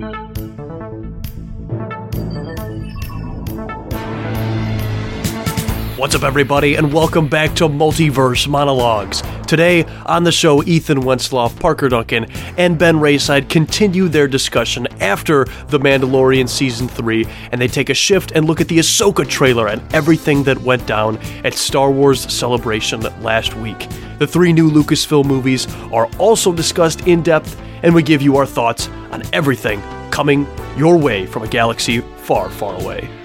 Bye. What's up, everybody, and welcome back to Multiverse Monologues. Today on the show, Ethan Wensloff, Parker Duncan, and Ben Rayside continue their discussion after The Mandalorian Season 3, and they take a shift and look at the Ahsoka trailer and everything that went down at Star Wars Celebration last week. The three new Lucasfilm movies are also discussed in depth, and we give you our thoughts on everything coming your way from a galaxy far, far away.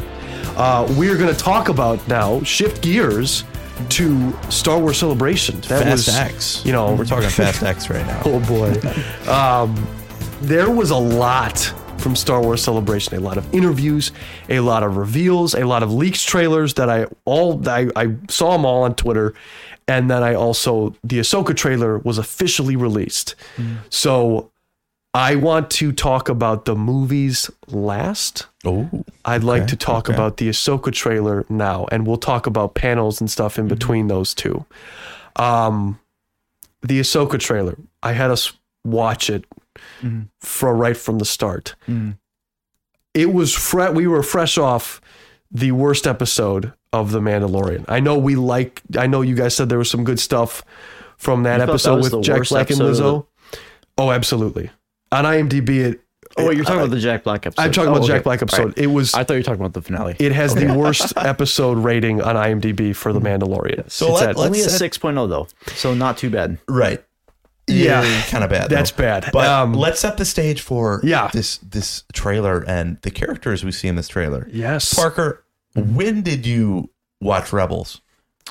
Uh, we're going to talk about now, shift gears to Star Wars Celebration. That Fast was, X. You know, We're talking Fast X right now. Oh boy. Um, there was a lot from Star Wars Celebration. A lot of interviews, a lot of reveals, a lot of leaks trailers that I all I, I saw them all on Twitter. And then I also the Ahsoka trailer was officially released. So I want to talk about the movies last. Oh, I'd like to talk okay. about the Ahsoka trailer now, and we'll talk about panels and stuff Mm-hmm. in between those two. Um, the Ahsoka trailer, I had us watch it Mm-hmm. for right from the start. It was fre- we were fresh off the worst episode of The Mandalorian. I know we like. I know you guys said there was some good stuff from that You thought that episode with Jack Black and episode Lizzo. Oh, absolutely. On IMDb, it. Oh, wait, you're talking I- about the Jack Black episode. I'm talking Oh, about the okay. Jack Black episode. All right. It was. I thought you were talking about the finale. It has the worst episode rating on IMDb for The Mandalorian. So It's let- at- let's- Only a set- 6.0 though, so not too bad. right. Yeah. kind of bad. That's though. bad. But Um, let's set the stage for Yeah. this this trailer and the characters we see in this trailer. yes. Parker, when did you watch Rebels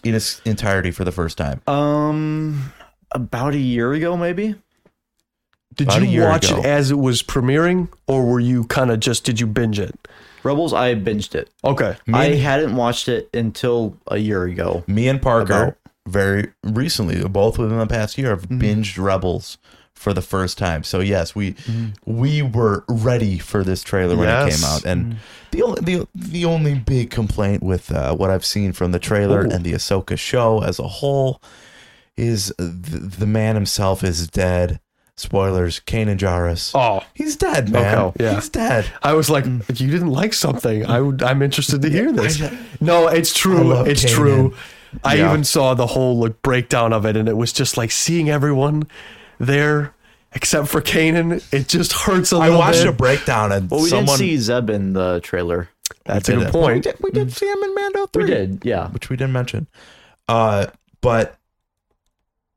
in its entirety for the first time? Um, about a year ago, maybe. Did about you watch ago. it as it was premiering, or were you kind of just did you binge it? Rebels, I binged it. Okay. I Me- hadn't watched it until a year ago. Me and Parker About- very recently, both within the past year, have Mm-hmm. binged Rebels for the first time. So yes, we we were ready for this trailer when it Mm-hmm. Came out. And the only the, the only big complaint with uh, what I've seen from the trailer Ooh. and the Ahsoka show as a whole is the, the man himself is dead. Spoilers: Kanan Jarrus. Oh, He's dead, man. Okay, yeah. He's dead. I was like, if you didn't like something. I would, I'm interested to hear this. No, it's true. It's Kanan. true. I Yeah. even saw the whole like breakdown of it, and it was just like seeing everyone there except for Kanan. It just hurts a I little I watched bit. a breakdown and Well, we someone did see Zeb in the trailer. That's a good point. We did, we did see him in Mando three. We did, yeah. which we didn't mention. Uh, but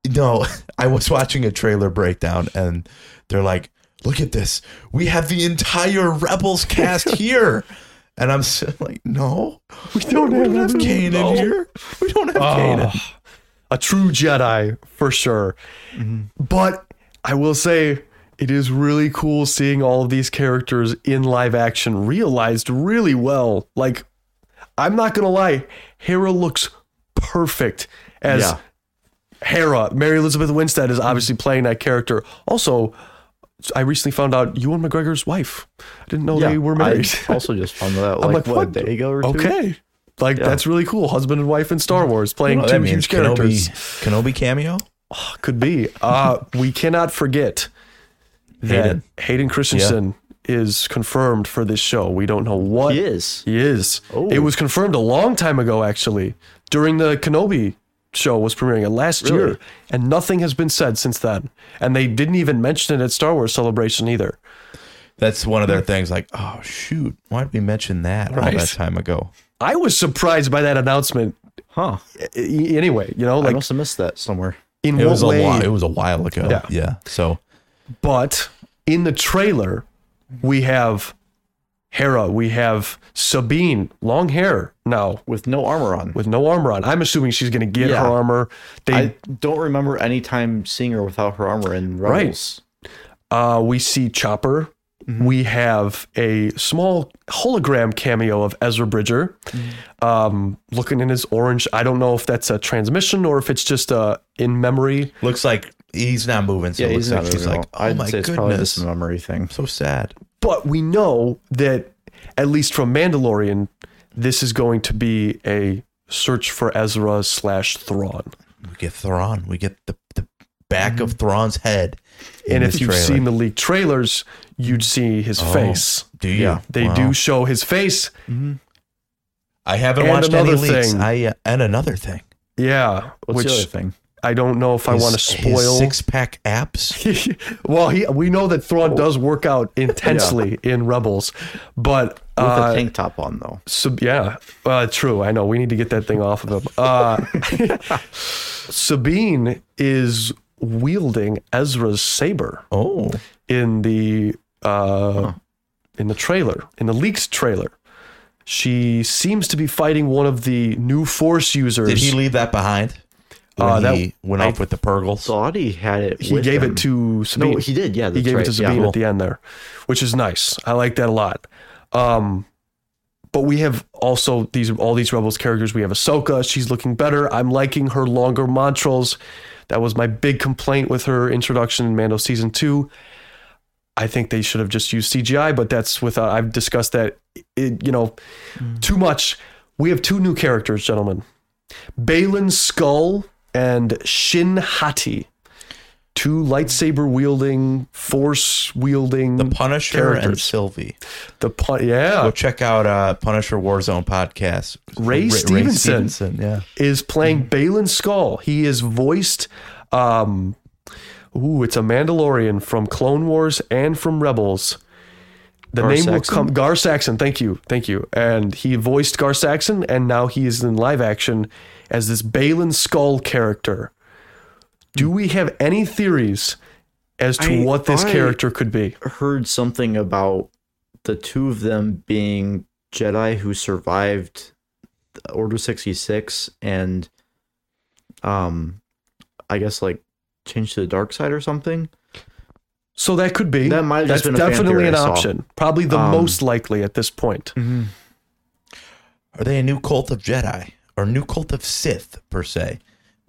no, I was watching a trailer breakdown and they're like, "Look at this! We have the entire Rebels cast here." And I'm like, "No, we don't have everyone. Kanan No. here. We don't have ah, Kanan." Oh, a true Jedi for sure. Mm-hmm. But I will say it is really cool seeing all of these characters in live action realized really well. Like, I'm not gonna lie, Hera looks perfect as Yeah. Hera. Mary Elizabeth Winstead is obviously playing that character. Also, I recently found out Ewan McGregor's wife. I didn't know yeah. they were married. I also just found that out I'm like, like, what, what? a day ago or two? okay. Like Yeah. that's really cool. Husband and wife in Star Wars playing two means huge characters. Kenobi, Kenobi cameo. Could be. Uh, we cannot forget that Hayden. Hayden, Christensen is confirmed for this show. We don't know what He is. He is. Oh. It was confirmed a long time ago, actually, during the Kenobi show was premiering it last Really? year, and nothing has been said since then. And they didn't even mention it at Star Wars Celebration either. That's one of their things. Like, oh shoot, why did we mention that all that time ago? I was surprised by that announcement. Huh. i- i- Anyway, you know, like I must have missed that somewhere. in It what was a way? while. It was a while ago. Yeah. yeah. So But in the trailer, we have Hera, we have Sabine, long hair now With no armor on. with no armor on. I'm assuming she's going to get Yeah. her armor. They I don't remember any time seeing her without her armor in Right. Uh, we see Chopper. We have a small hologram cameo of Ezra Bridger, um, looking in his orange. I don't know if that's a transmission or if it's just uh, in memory. looks like he's not moving. So Yeah, it looks he's not like she's moving like, oh I'd my say it's probably goodness, just a memory thing. so sad. But we know that, at least from Mandalorian, this is going to be a search for Ezra slash Thrawn. We get Thrawn. We get the, the back Mm-hmm. of Thrawn's head And if you've trailer. seen the leaked trailers, you'd see his face. Do you? Yeah. They Wow. do show his face. I haven't And watched any leaks. thing. I uh, and another thing. Yeah, What's which the other thing? I don't know if I want to his spoil. six pack abs. well, he, we know that Thrawn does work out intensely in Rebels, but With uh, a tank top on though. Sab- yeah, uh, true. I know. We need to get that thing off of him. Uh, Sabine is wielding Ezra's saber Oh, in the uh, in the trailer, in the leaks trailer. She seems to be fighting one of the new Force users. did he leave that behind when Uh, that- he went off with the Purrgils? Thought he had it. he with gave him. it to Sabine. No, he did. Yeah, he gave right. it to yeah. Sabine at the end there, which is nice. I like that a lot. Um, but we have also these all these Rebels characters. We have Ahsoka. She's looking better. I'm liking her longer montrals. That was my big complaint with her introduction in Mando season two. I think they should have just used CGI, but that's without. I've discussed that. It, you know, too much. We have two new characters, gentlemen. Baylan Skoll and Shin Hati. Two lightsaber wielding, force wielding. The Punisher and. Sylvie. The pu- yeah Go check out uh, Punisher Warzone podcast. Ray Ra- Stevenson. Stevenson, yeah. is playing Baylan Skoll. He is voiced. Um, ooh, it's a Mandalorian from Clone Wars and from Rebels. The Gar name will come. Gar Saxon. Thank you, thank you. And he voiced Gar Saxon, and now he is in live action as this Baylan Skoll character. Do we have any theories as to I- what this character could be? heard something about the two of them being Jedi who survived Order 66 and um I guess like changed to the dark side or something. So that could be. That might have That's just been a fan definitely theory an I saw. option. Probably the Um, most likely at this point. Are they a new cult of Jedi or new cult of Sith per se?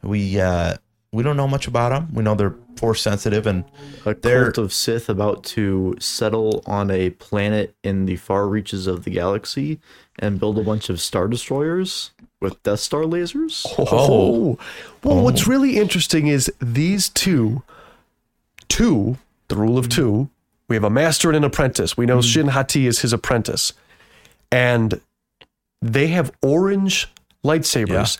We uh, we don't know much about them. We know they're force sensitive and A They're- cult of Sith about to settle on a planet in the far reaches of the galaxy and build a bunch of star destroyers with Death Star lasers. Oh. Well, what's really interesting is these two, two, the rule of two, we have a master and an apprentice. We know hmm. Shin Hati is his apprentice. And they have orange lightsabers.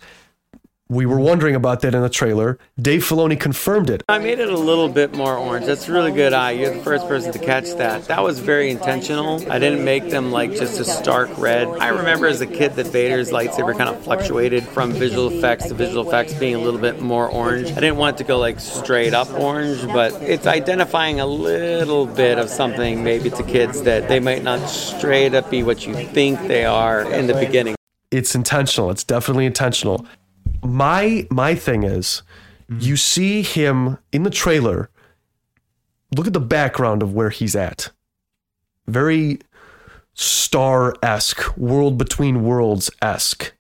We were wondering about that in the trailer. Dave Filoni confirmed it. I made it a little bit more orange. That's a really good eye. You're the first person to catch that. That was very intentional. I didn't make them like just a stark red. I remember as a kid that Vader's lightsaber kind of fluctuated from visual effects to visual effects being a little bit more orange. I didn't want it to go like straight up orange, but it's identifying a little bit of something maybe to kids that they might not straight up be what you think they are in the beginning. it's intentional. It's definitely intentional. My my thing is, you see him in the trailer. Look at the background of where he's at. Very star esque, world between worlds esque.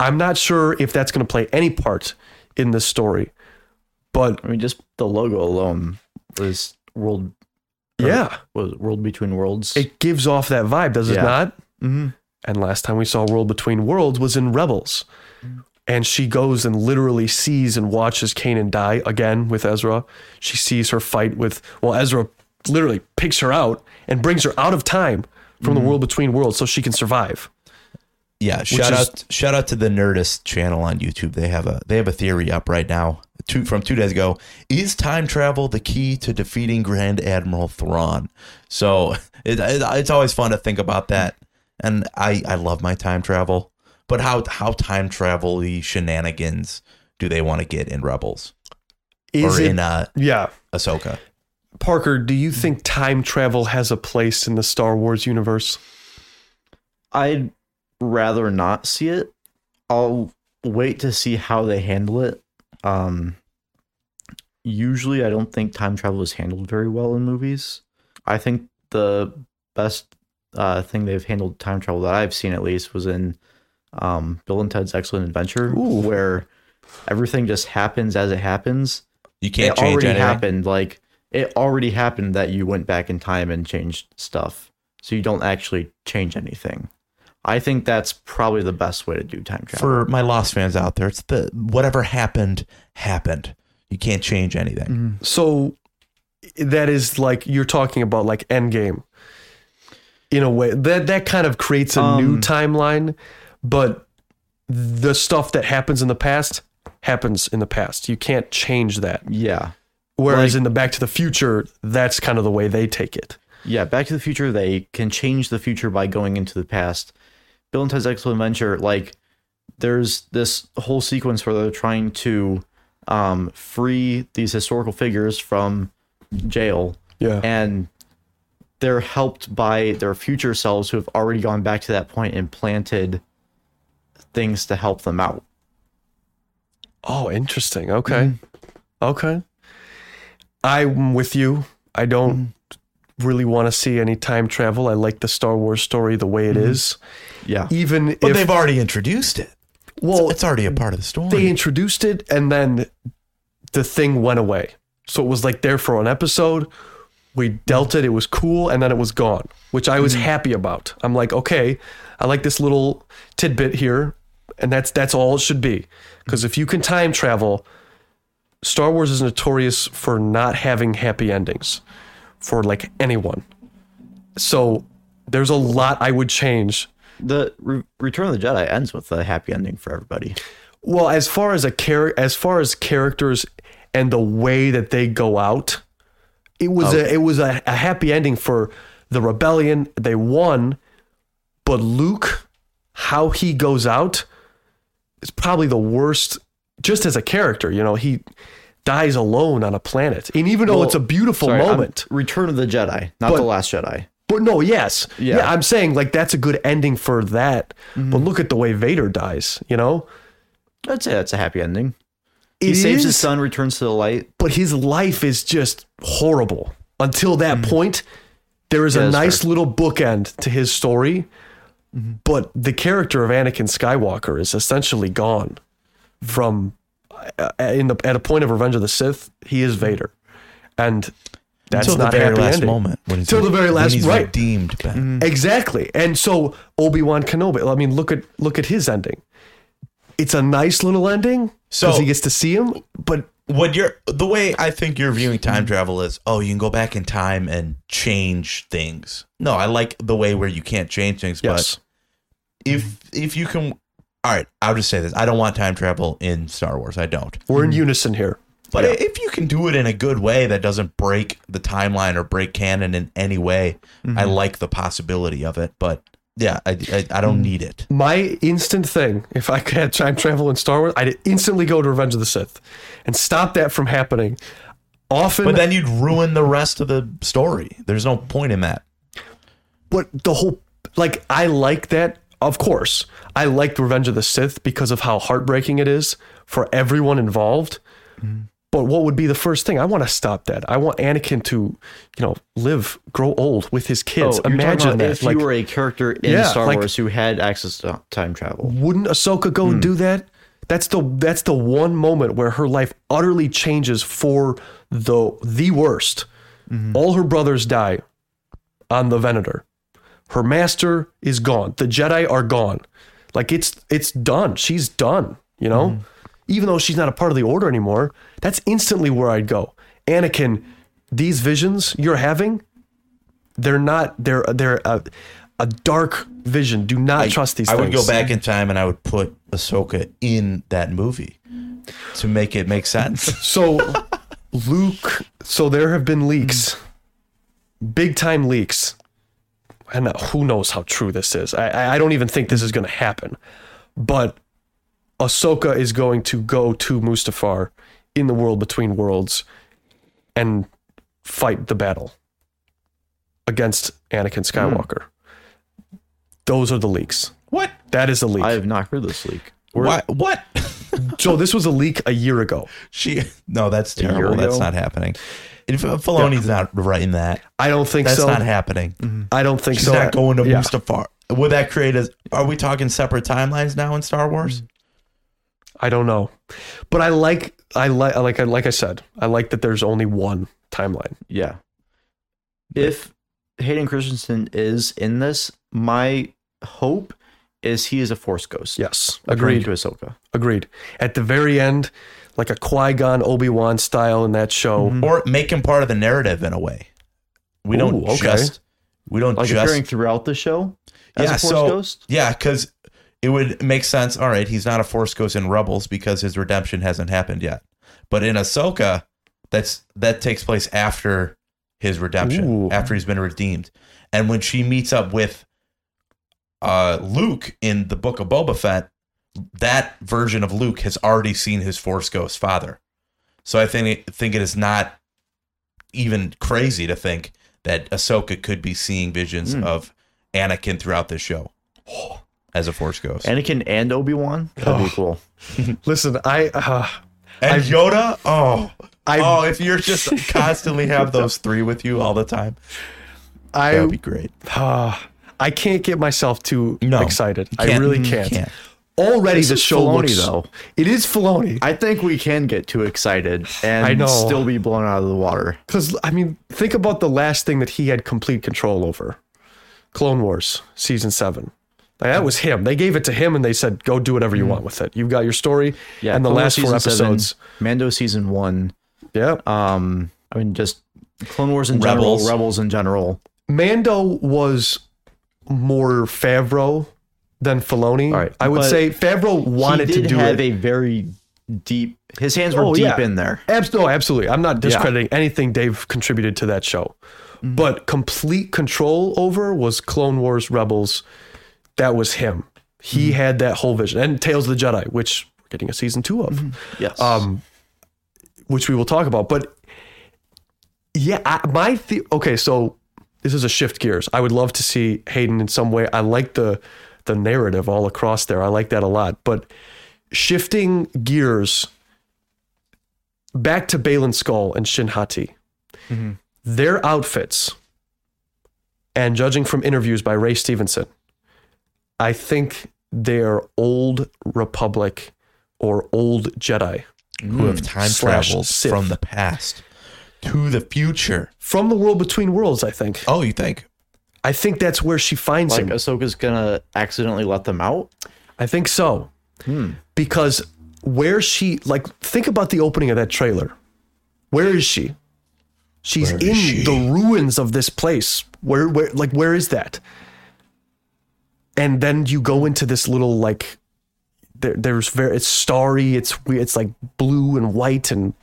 I'm not sure if that's going to play any part in this story, but I mean, just the logo alone was world. yeah, Was world between worlds. it gives off that vibe, does it not? mm-hmm. And last time we saw World Between Worlds was in Rebels. And she goes and literally sees and watches Kanan die again with Ezra. She sees her fight with, well, Ezra literally picks her out and brings her out of time from the mm. world between worlds so she can survive. yeah, shout is- out shout out to the Nerdist channel on YouTube. They have a they have a theory up right now. Two from two days ago. Is time travel the key to defeating Grand Admiral Thrawn? So it, it, it's always fun to think about that. And I I love my time travel, but how how time travel shenanigans do they want to get in Rebels Is or it, in uh, yeah. Ahsoka? Parker, do you think time travel has a place in the Star Wars universe? I'd rather not see it. I'll wait to see how they handle it. Um, usually, I don't think time travel is handled very well in movies. I think the best uh, thing they've handled time travel that I've seen, at least, was in um, Bill and Ted's Excellent Adventure, Ooh. where everything just happens as it happens. You can't it change already anything. happened. Like it already happened that you went back in time and changed stuff, so you don't actually change anything. I think that's probably the best way to do time travel. For my Lost fans out there, it's the whatever happened happened. You can't change anything. So that is like you're talking about like Endgame. In a way that that kind of creates a new Um, timeline, but the stuff that happens in the past happens in the past. You can't change that. Yeah. Whereas Like- in the Back to the Future, that's kind of the way they take it. Yeah, Back to the Future, they can change the future by going into the past. Bill and Ted's Excellent Adventure, like, there's this whole sequence where they're trying to um, free these historical figures from jail, Yeah. and they're helped by their future selves who have already gone back to that point and planted things to help them out. Oh, interesting. Okay. Mm-hmm. Okay. I'm with you. I don't Mm-hmm. really want to see any time travel. I like the Star Wars story the way it Mm-hmm. is. Yeah. Even But if they've already introduced it. well, It's already a part of the story. they introduced it and then the thing went away. So it was like there for an episode. We dealt it. It was cool, and then it was gone, which I was mm-hmm. happy about. I'm like, okay, I like this little tidbit here, and that's that's all it should be. Because if you can time travel, Star Wars is notorious for not having happy endings for like anyone. So there's a lot I would change The Re- Return of the Jedi ends with a happy ending for everybody. Well, as far as a char- as far as characters and the way that they go out, it was a it was a, a happy ending for the rebellion. They won, but Luke, how he goes out, is probably the worst. Just as a character, you know, he dies alone on a planet, and even though Well, it's a beautiful Sorry, I'm- moment, Return of the Jedi, not But- The Last Jedi. but no, yes, yeah. Yeah. I'm saying like that's a good ending for that. But mm-hmm. look at the way Vader dies, you know. I'd say that's a happy ending. He It saves is- his son, returns to the light. but his life is just horrible. Until that point, there is Mm-hmm. Yeah, a that's nice little bookend to his story, Mm-hmm. but the character of Anakin Skywalker is essentially gone from uh, in the at a point of Revenge of the Sith. He is Vader, and that's Until the very happy last ending. moment. When he's Till the very when last- he's right. redeemed. Ben. Exactly. And so Obi-Wan Kenobi, I mean, look at look at his ending. It's a nice little ending So- because he gets to see him, but What you're the way I think you're viewing time travel is, oh, you can go back in time and change things. No, I like the way where you can't change things, yes. but if if you can all right, I'll just say this. I don't want time travel in Star Wars. I don't. We're in unison here. But if you can do it in a good way that doesn't break the timeline or break canon in any way, I mm-hmm. like the possibility of it. But yeah, I, I, I don't mm. need it. My instant thing, if I could have time travel in Star Wars, I'd instantly go to Revenge of the Sith and stop that from happening. Often, But then you'd ruin the rest of the story. There's no point in that. but the whole like I like that. Of course, I like Revenge of the Sith because of how heartbreaking it is for everyone involved. Mm. But what would be the first thing? I want to stop that. I want Anakin to, you know, live, grow old with his kids. Oh, Imagine that. if like, you were a character in Yeah, Star like- Wars who had access to time travel. wouldn't Ahsoka go and do that? That's the that's the one moment where her life utterly changes for the the worst. Mm-hmm. All her brothers die on the Venator. Her master is gone. The Jedi are gone. Like it's it's done. She's done. You know, hmm. Even though she's not a part of the Order anymore, that's instantly where I'd go. Anakin, these visions you're having, they're not. They're they're a, a dark vision. Do not trust these. I would go back in time and I would put Ahsoka in that movie to make it make sense. So, Luke, so there have been leaks, mm. big time leaks. And uh, who knows how true this is? I- I, I don't even think this is going to happen. But Ahsoka is going to go to Mustafar in the world between worlds and fight the battle against Anakin hmm. Skywalker. Those are the leaks. what? That is a leak. I have not heard this leak. Why? What? so this was a leak a year ago. She? No, that's terrible. That's not happening. If uh, Filoni's not writing that, I don't think that's so. That's not happening. Mm-hmm. I don't think She's so. not going to Yeah. Mustafar. Would that create a? Are we talking separate timelines now in Star Wars? Mm. I don't know, but I like I like like I like I said I like that there's only one timeline. Yeah. If Hayden Christensen is in this, my hope is he is a Force ghost. Yes, agreed. to Ahsoka. Agreed. At the very end, like a Qui Gon Obi Wan style in that show. Mm-hmm. or make him part of the narrative in a way. We don't okay. just we don't Like just appearing throughout the show as yeah, a Force so Ghost. yeah, because it would make sense. All right, he's not a Force Ghost in Rebels because his redemption hasn't happened yet. But in Ahsoka, that's that takes place after his redemption, Ooh. after he's been redeemed, and when she meets up with uh, Luke in the Book of Boba Fett, that version of Luke has already seen his Force Ghost father. So I think think it is not even crazy to think that Ahsoka could be seeing visions of Anakin throughout this show as a Force Ghost. Anakin and Obi Wan. That'd Oh. be cool. Listen, I uh, And Yoda, oh, I oh, if you're just constantly have those three with you all the time, that I would be great. uh, I can't get myself too No, excited. you I can't- really you can't. can't. Already This the is show Filoni, looks though. It is Filoni. I think we can get too excited and I know. still be blown out of the water. Because I mean, think about the last thing that he had complete control over, Clone Wars season seven. Like, that was him. They gave it to him, and they said, "Go do whatever you want with it. You've got your story." Yeah, and the last four season seven, episodes. Mando season one. Yeah, Um, I mean, just Clone Wars in Rebels. general, Rebels in general. Mando was more Favreau than Filoni. All right, I would say Favreau wanted to do have it. a very deep. His hands were Oh, deep yeah. in there. Abs- no, absolutely. I'm not discrediting anything Dave contributed to that show. Mm-hmm. But complete control over was Clone Wars Rebels. That was him. He Mm-hmm. had that whole vision. And Tales of the Jedi, which we're getting a season two of, Yes. um, which we will talk about. But yeah, I, my the- okay, so this is a shift gears. I would love to see Hayden in some way. I like the the narrative all across there. I like that a lot. But shifting gears back to Baylan Skoll and Shin Hati, their outfits, and judging from interviews by Ray Stevenson, I think they're old Republic or old Jedi Who have hmm. time traveled Sith. from the past to the future? from the world between worlds. I think. Oh, you think? I think that's where she finds like him. Ahsoka's gonna accidentally let them out. I think so. Hmm. Because where she like think about the opening of that trailer. Where is she? She's Where is in she? the ruins of this place. Where where like where is that? And then you go into this little like there, there's very it's starry, it's it's like blue and white and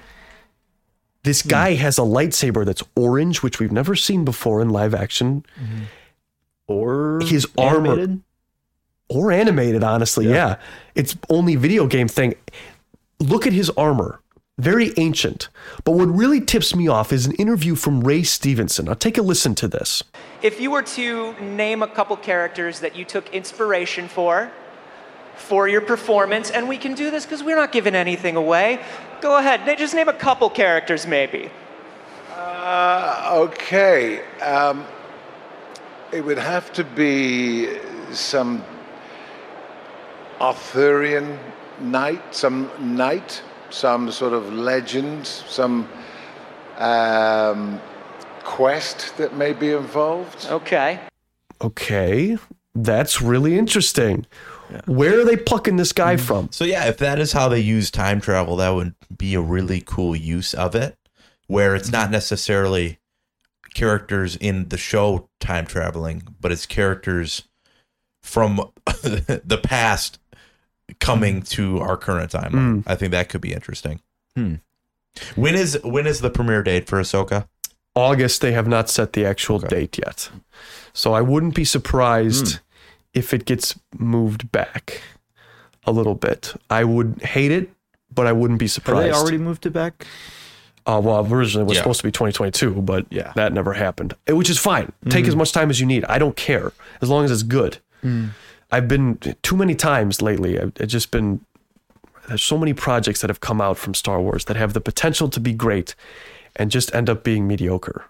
this hmm. guy has a lightsaber that's orange, which we've never seen before in live action mm-hmm. Or His armor- animated? or animated, honestly. Yeah. It's only video game thing. Look at his armor. Very ancient. But what really tips me off is an interview from Ray Stevenson. Now take a listen to this. If you were to name a couple characters that you took inspiration for, for your performance, and we can do this because we're not giving anything away. Go ahead, just name a couple characters maybe. Uh, okay. Um, it would have to be some Arthurian knight, some knight, some sort of legend, some um, quest that may be involved. Okay. Okay. That's really interesting. Where are they plucking this guy from? So yeah, if that is how they use time travel, that would be a really cool use of it, where it's not necessarily characters in the show time traveling, but it's characters from the past coming to our current timeline. I think that could be interesting. Hmm. When is when is the premiere date for Ahsoka? August, they have not set the actual date yet. So I wouldn't be surprised if it gets moved back a little bit. I would hate it, but I wouldn't be Have surprised. they already moved it back? Uh, well, originally it was Yeah. supposed to be 2022, but Yeah. that never happened. Which is fine. Take as much time as you need. I don't care as long as it's good. I've been too many times lately. I've, I've just been. There's so many projects that have come out from Star Wars that have the potential to be great, and just end up being mediocre.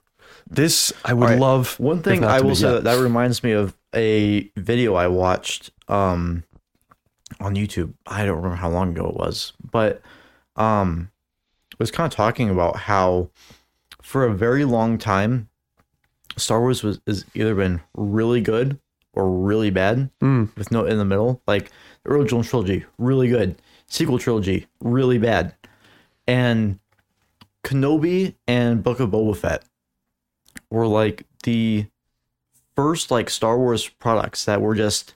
This I would right. love. One thing I will say that reminds me of a video I watched um, on YouTube. I don't remember how long ago it was, but um, it was kind of talking about how for a very long time, Star Wars was has either been really good or really bad Mm. with no in the middle. Like the original trilogy, really good. Sequel trilogy, really bad. and Kenobi and Book of Boba Fett were like the first like Star Wars products that were just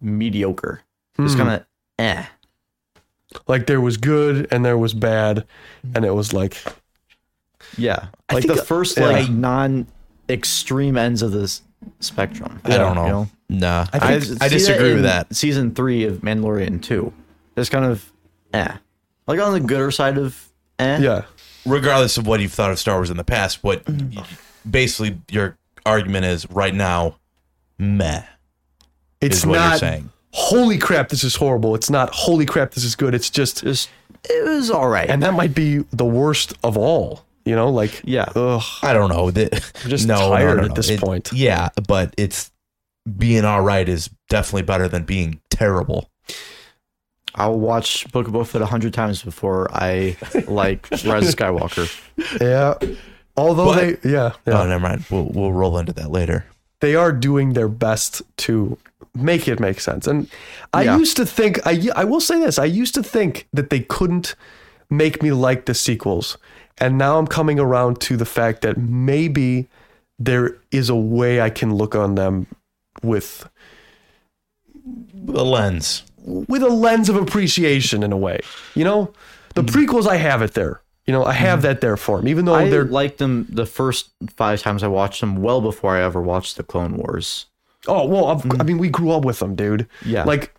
mediocre, just Hmm. kind of eh. Like there was good and there was bad, and it was like Yeah, like the first yeah. like non extreme ends of this spectrum. I don't know. You know? Nah, I, I, I, disagree in with that. Season three of Mandalorian two, it's kind of eh, like on the gooder side of eh. yeah. Regardless of what you've thought of Star Wars in the past, what basically your argument is right now, meh It's is what not you're saying. holy crap, this is horrible. It's not holy crap, this is good. It's just just it was all right. and that might be the worst of all. You know, like Yeah. ugh. I don't know. The, just no, no, tired no, at this It- point. Yeah, but it's being all right is definitely better than being terrible. I'll watch Book of Boba Fett a hundred times before I like Rise of Skywalker. Yeah. Although But- they, yeah, yeah. Oh, never mind. We'll we'll roll into that later. they are doing their best to make it make sense. And I Yeah. used to think, I, I will say this, I used to think that they couldn't make me like the sequels. And now I'm coming around to the fact that maybe there is a way I can look on them with a lens. with a lens of appreciation in a way. You know, the hmm. prequels I have it there. You know, I have hmm. that there for them, even though I they're liked them the first five times I watched them, well before I ever watched the Clone Wars. Oh well, of, hmm. I mean, we grew up with them, dude. Yeah. like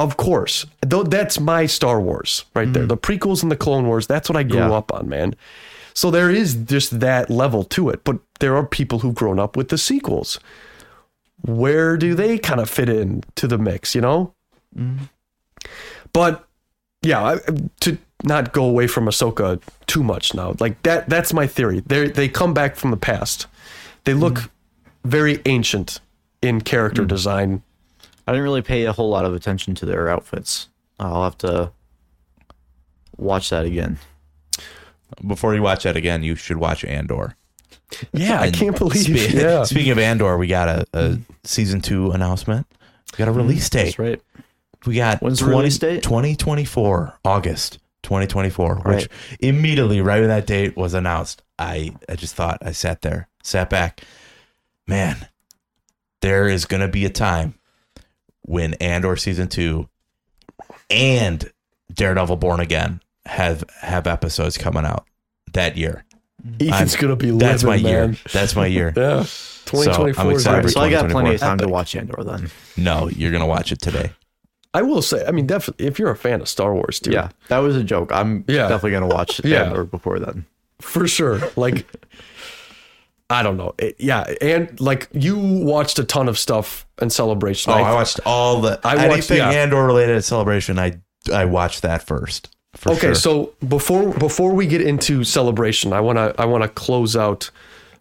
of course. Though that's my Star Wars right there. The prequels and the Clone Wars. That's what I grew Yeah. up on, man. So there is just that level to it. But there are people who've grown up with the sequels. Where do they kind of fit in to the mix? You know. Mm-hmm. But yeah, I, to not go away from Ahsoka too much now. Like that. That's my theory. They they come back from the past. They look mm-hmm. very ancient in character mm-hmm. design. I didn't really pay a whole lot of attention to their outfits. I'll have to watch that again. Before you watch that again, you should watch Andor. Yeah, I can't believe. spe- yeah, Speaking of Andor, we got a, a hmm. season two announcement. We got a release mm, date. That's right. We got When's the release date? 2024, August 2024, which immediately, right when that date was announced, I, I just thought, I sat there, sat back. Man, there is going to be a time when Andor season two and Daredevil Born Again have have episodes coming out that year. Ethan's I'm- gonna be. living, That's my living, year. That's my year. Yeah, twenty twenty I'm excited. So I got plenty of time to watch Andor then. No, you're going to watch it today. I will say, I mean, definitely, if you're a fan of Star Wars, dude, Yeah, that was a joke. I'm Yeah. definitely gonna watch Yeah. Andor before then. for sure. Like, I don't know. It- yeah, and like you watched a ton of stuff in celebration. Oh, I watched all the I watched- anything yeah. Andor related to celebration. I I watched that first. For okay, sure. so before before we get into celebration, I wanna I wanna close out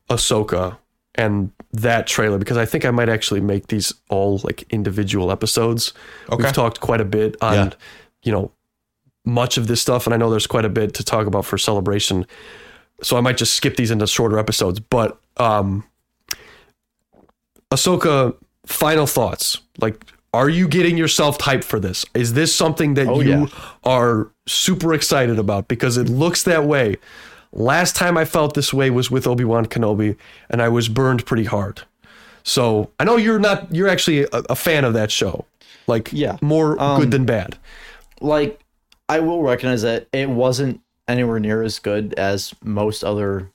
Ahsoka and that trailer because I think I might actually make these all like individual episodes. Okay. We've talked quite a bit on Yeah. you know much of this stuff, and I know there's quite a bit to talk about for celebration. So I might just skip these into shorter episodes. But um Ahsoka, final thoughts. Like, are you getting yourself hyped for this? Is this something that Oh, you yeah. are super excited about? Because it looks that way. Last time I felt this way was with Obi Wan Kenobi, and I was burned pretty hard. So I know you're not. You're actually a, a fan of that show. Like, Yeah. more Um, good than bad. Like, I will recognize that it wasn't anywhere near as good as most other,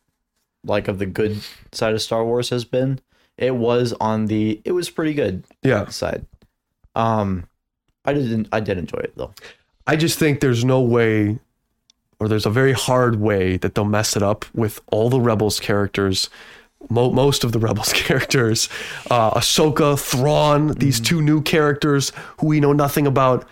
like, of the good side of Star Wars has been. It was on the. It was pretty good Yeah. side. Um, I didn't. I did enjoy it though. I just think there's no way, or there's a very hard way that they'll mess it up with all the Rebels characters, mo- most of the Rebels characters, uh, Ahsoka, Thrawn, these two new characters who we know nothing about.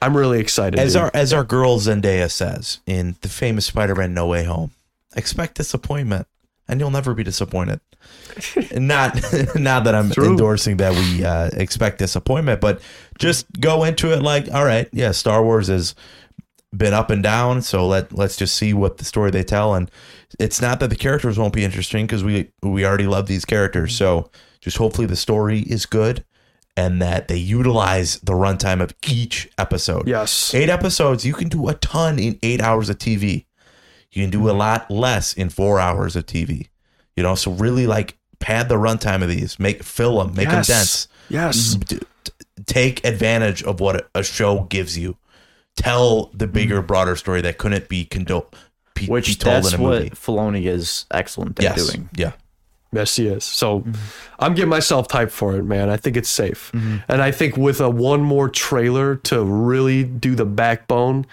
I'm really excited. as dude. our as our girl Zendaya says in the famous Spider-Man No Way Home, expect disappointment, and you'll never be disappointed. Not not that I'm True. endorsing that we uh, expect disappointment, but just go into it like, all right, yeah, Star Wars has been up and down, so let let's just see what the story they tell. And it's not that the characters won't be interesting because we we already love these characters. So just hopefully the story is good, and that they utilize the runtime of each episode. Yes. Eight episodes, you can do a ton in eight hours of TV. You can do a mm-hmm. lot less in four hours of TV. You know, so really like pad the runtime of these, make fill them, make Yes. them dense. Yes. Mm-hmm. D- t- take advantage of what a show gives you. Tell the mm-hmm. bigger, broader story that couldn't be condo- be, be Which told that's in a what movie. Filoni is excellent at Yes. doing. Yeah. Yes, he is. So I'm getting myself typed for it, man. I think it's safe. And I think with a one more trailer to really do the backbone,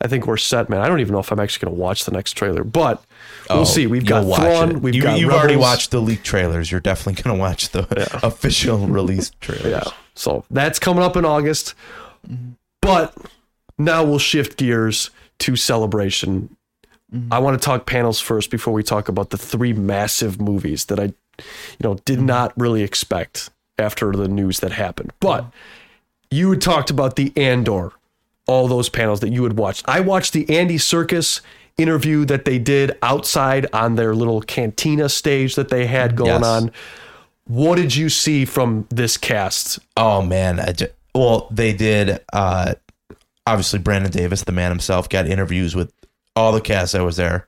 I think we're set, man. I don't even know if I'm actually going to watch the next trailer, but we'll Oh, see. We've got Thrawn, we've you, got You've already watched the leaked trailers. You're definitely going to watch the official release trailers. Yeah. So that's coming up in August. But now we'll shift gears to celebration. Mm-hmm. I want to talk panels first before we talk about the three massive movies that I, you know, did mm-hmm. not really expect after the news that happened. But mm-hmm. you had talked about the Andor, all those panels that you had watched. I watched the Andy Serkis interview that they did outside on their little cantina stage that they had going Yes. on. What did you see from this cast? Oh man, I ju- well they did. uh Obviously, Brandon Davis, the man himself, got interviews with all the cast that was there.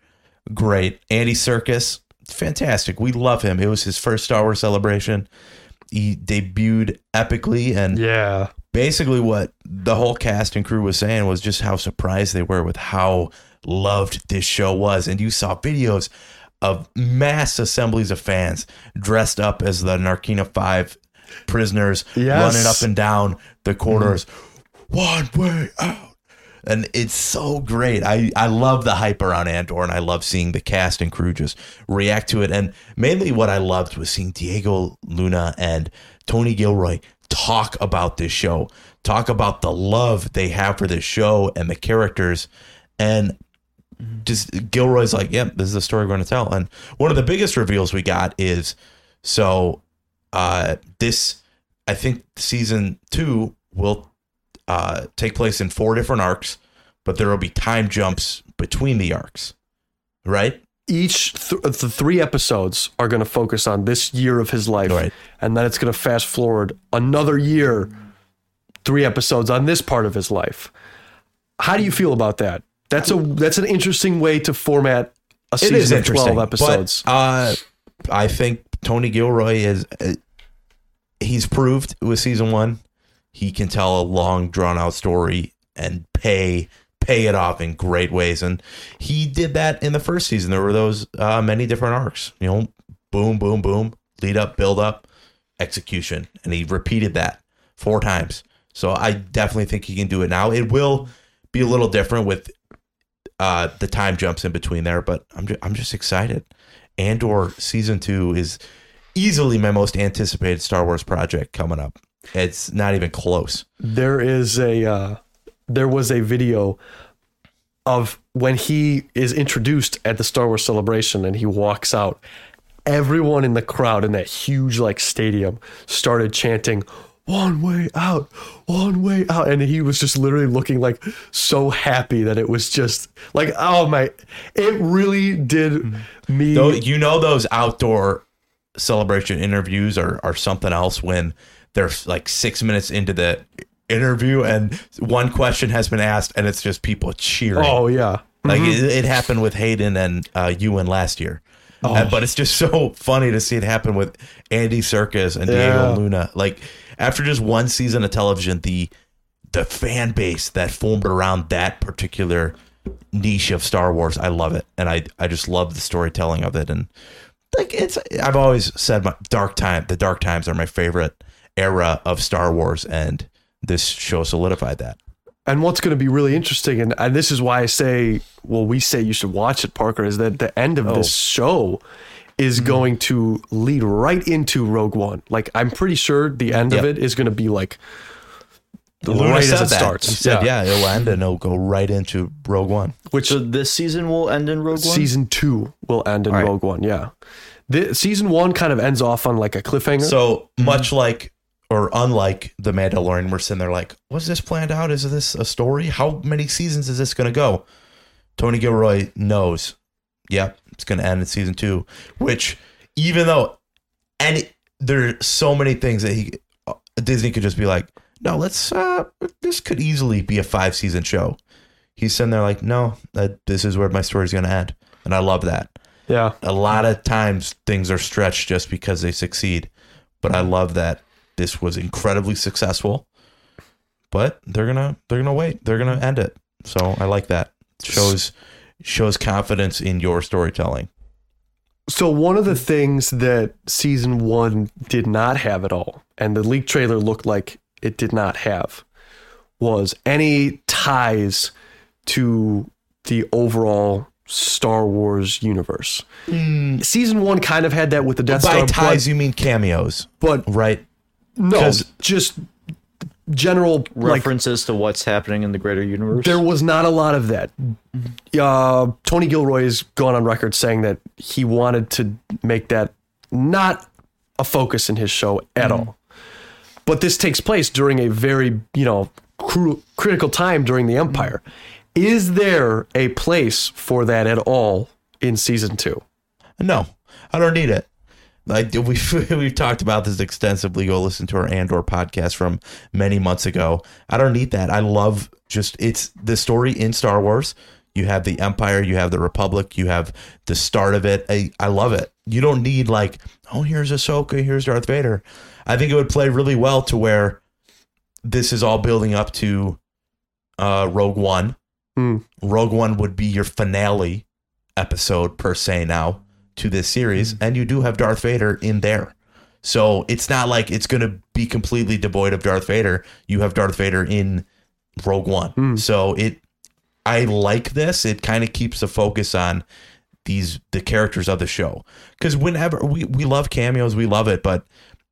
Great, Andy Serkis, fantastic. We love him. It was his first Star Wars celebration. He debuted epically, and Yeah. Basically what the whole cast and crew was saying was just how surprised they were with how loved this show was. And you saw videos of mass assemblies of fans dressed up as the Narkina 5 prisoners Yes. running up and down the corridors. Mm-hmm. One way out. And it's so great. I, I love the hype around Andor, and I love seeing the cast and crew just react to it. And mainly, what I loved was seeing Diego Luna and Tony Gilroy talk about this show, talk about the love they have for this show and the characters. And just Gilroy's like, yep, this is the story we're going to tell. And one of the biggest reveals we got is so uh, this, I think season two will uh, take place in four different arcs, but there will be time jumps between the arcs, right? Each th- the three episodes are going to focus on this year of his life, Right. and then it's going to fast forward another year, three episodes on this part of his life. How do you feel about that? That's a that's an interesting way to format a season is of interesting. twelve episodes. But, uh, I think Tony Gilroy is uh, he's proved with season one he can tell a long drawn out story and pay pay it off in great ways and he did that in the first season there were those uh, many different arcs you know boom boom boom lead up build up execution and he repeated that four times so i definitely think he can do it now it will be a little different with uh, the time jumps in between there, but I'm just, I'm just excited. Andor season two is easily my most anticipated Star Wars project coming up. It's not even close. there is a uh, there was a video of when he is introduced at the Star Wars celebration and he walks out. Everyone in the crowd in that huge like stadium started chanting one way out, one way out. And he was just literally looking like so happy that it was just like, oh my, it really did mm-hmm. me. Though you know those outdoor celebration interviews are are something else when they're like six minutes into the interview and one question has been asked and it's just people cheering. oh, yeah. Like it, it happened with Hayden and uh, Ewan last year. Uh, but it's just so funny to see it happen with Andy Serkis and Diego Yeah. Luna. Like after just one season of television, the the fan base that formed around that particular niche of Star Wars, I love it, and I I just love the storytelling of it. And like it's, I've always said my dark time, the dark times are my favorite era of Star Wars, and this show solidified that. And what's going to be really interesting, and, and this is why I say, well, we say you should watch it, Parker, is that the end of Oh. this show is Mm-hmm. going to lead right into Rogue One. Like, I'm pretty sure the end of it is going to be like Luna right said as it that. starts. He said, yeah. it'll end and it'll go right into Rogue One. Which So this season will end in Rogue One. season two will end in All right. Rogue One. Yeah. The, season one kind of ends off on like a cliffhanger. So much like or unlike the Mandalorian, we're sitting there like, was this planned out? Is this a story? How many seasons is this going to go? Tony Gilroy knows. Yep, it's going to end in season two. Which, even though, and it, there are so many things that he, Disney could just be like, no, let's. Uh, this could easily be a five season show. He's sitting there like, no, uh, this is where my story's going to end, and I love that. Yeah. A lot of times things are stretched just because they succeed, but I love that this was incredibly successful. But they're gonna they're gonna wait. They're gonna end it. So I like that. Shows shows confidence in your storytelling. So one of the things that season one did not have at all, and the leak trailer looked like it did not have, was any ties to the overall Star Wars universe. Hmm. Season one kind of had that with the Death By Star, ties, you mean cameos, but, but right? No, 'Cause- just general like References to what's happening in the greater universe. There was not a lot of that. Uh, Tony Gilroy has gone on record saying that he wanted to make that not a focus in his show at all. But this takes place during a very, you know, cru- critical time during the Empire. Is there a place for that at all in season two? No, I don't need it. Like we've we've talked about this extensively. Go listen to our Andor podcast from many months ago. I don't need that. I love just it's the story in Star Wars. You have the Empire, you have the Republic, you have the start of it. I, I love it. You don't need like, oh, here's Ahsoka, here's Darth Vader. I think it would play really well to where this is all building up to uh, Rogue One. Hmm. Rogue One would be your finale episode per se now to this series, mm. and you do have Darth Vader in there. So it's not like it's going to be completely devoid of Darth Vader. You have Darth Vader in Rogue One. Mm. So it I like this. It kind of keeps the focus on these the characters of the show. Cuz whenever we we love cameos, we love it, but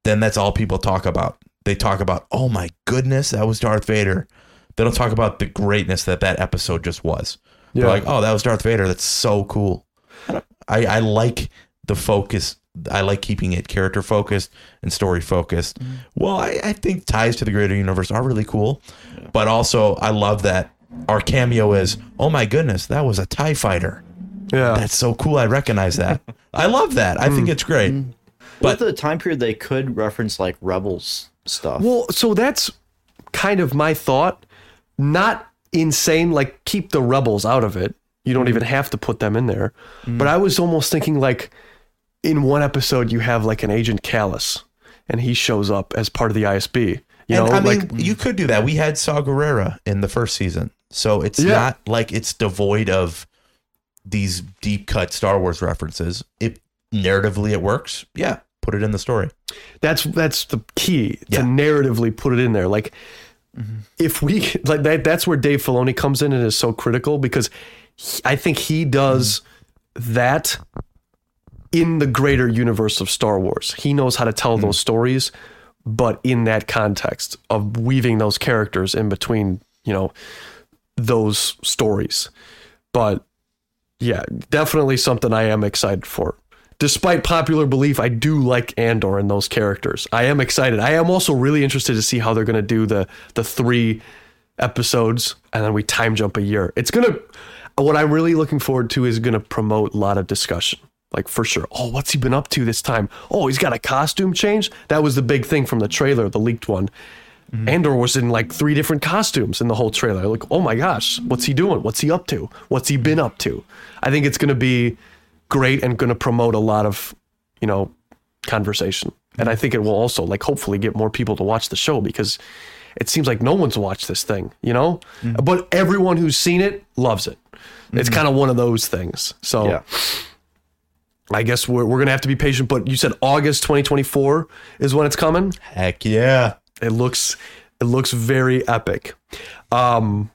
then that's all people talk about. They talk about, "Oh my goodness, that was Darth Vader." They don't talk about the greatness that that episode just was. They're like, "Oh, that was Darth Vader. That's so cool." I, I like the focus. I like keeping it character focused and story focused. Mm-hmm. Well, I, I think ties to the greater universe are really cool, but also I love that our cameo is, oh my goodness, that was a TIE fighter. Yeah. That's so cool. I recognize that. I love that. I think mm. it's great. Mm. but the time period they could reference like rebels stuff. Well, so that's kind of my thought. Not insane, like keep the rebels out of it. You don't even have to put them in there. But mm. I was almost thinking like in one episode you have like an agent Kallus and he shows up as part of the ISB. You and know, I mean, like you could do that. We had Saw Gerrera in the first season, so it's Yeah. not like it's devoid of these deep cut Star Wars references. If narratively it works, yeah, put it in the story. that's that's the key Yeah. to narratively put it in there. Like mm-hmm. if we like that, that's where Dave Filoni comes in and is so critical because he- I think he does that in the greater universe of Star Wars. He knows how to tell hmm. those stories, but in that context of weaving those characters in between, you know, those stories. But yeah, definitely something I am excited for. Despite popular belief, I do like Andor and those characters. I am excited. I am also really interested to see how they're going to do the the three episodes and then we time jump a year. It's going to what I'm really looking forward to is going to promote a lot of discussion. Like for sure. Oh, what's he been up to this time? Oh, he's got a costume change. That was the big thing from the trailer, the leaked one. Mm-hmm. Andor was in like three different costumes in the whole trailer. Like, oh my gosh, what's he doing? What's he up to? What's he been up to? I think it's going to be great and going to promote a lot of, you know, conversation. And I mm-hmm. think it will also like hopefully get more people to watch the show because it seems like no one's watched this thing, you know? Mm. But everyone who's seen it loves it. It's mm. kind of one of those things. So yeah. I guess we're, we're going to have to be patient. But you said August 2024 is when it's coming. Heck yeah. It looks it looks very epic. Um,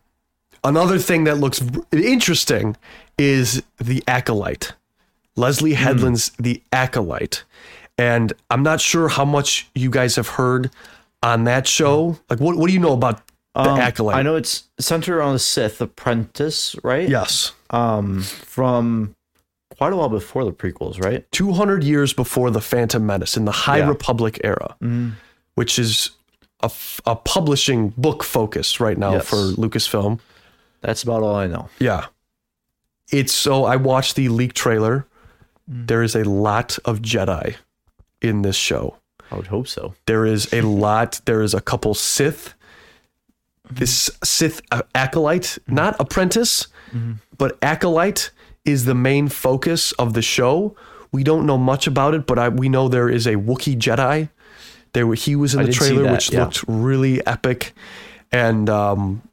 another thing that looks interesting is the acolyte. Leslie hmm. Headland's The Acolyte. And I'm not sure how much you guys have heard on that show. Like what what do you know about the Um, acolyte? I know it's centered on the Sith apprentice, right? Yes. Um, from quite a while before the prequels, right? 200 years before the Phantom Menace in the High Yeah. Republic era, which is a, a publishing book focus right now Yes. for Lucasfilm. That's about all I know. Yeah. It's so I watched the leak trailer. There is a lot of Jedi in this show. I would hope so. There is a lot. There is a couple Sith. This Sith uh, acolyte, not apprentice, but acolyte, is the main focus of the show. We don't know much about it, but I, we know there is a Wookiee Jedi. There, he was in the trailer, that, which yeah. looked really epic, and um,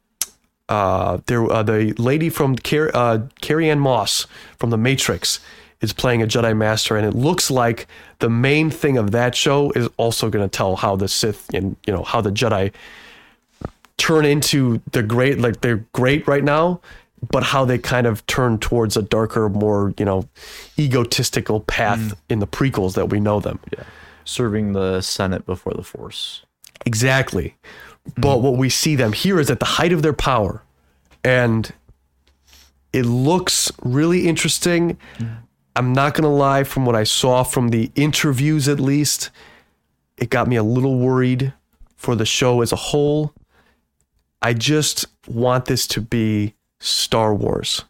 uh, there uh, the lady from Car- uh, Carrie-Anne Moss from The Matrix is playing a Jedi Master, and it looks like the main thing of that show is also going to tell how the Sith and you know how the Jedi turn into the great, like they're great right now, but how they kind of turn towards a darker, more you know, egotistical path mm. in the prequels that we know them. Serving the Senate before the Force. Exactly. Mm. But what we see them here is at the height of their power. And it looks really interesting. Mm. I'm not going to lie, from what I saw from the interviews at least, it got me a little worried for the show as a whole. I just want this to be Star Wars.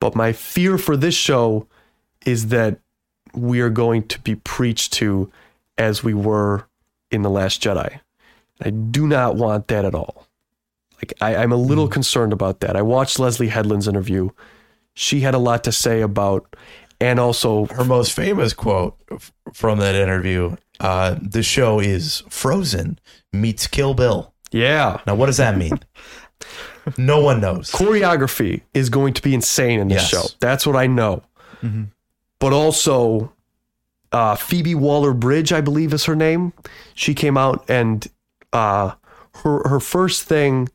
But my fear for this show is that we are going to be preached to as we were in The Last Jedi. I do not want that at all. Like I, I'm a little hmm. concerned about that. I watched Leslie Headland's interview. She had a lot to say about, and also Her most famous quote f- from that interview: uh, "The show is Frozen meets Kill Bill." yeah, Now, what does that mean? no one knows. choreography is going to be insane in this Yes. show. That's what I know. But also, uh, Phoebe Waller Bridge, I believe is her name. She came out and uh, her her first thing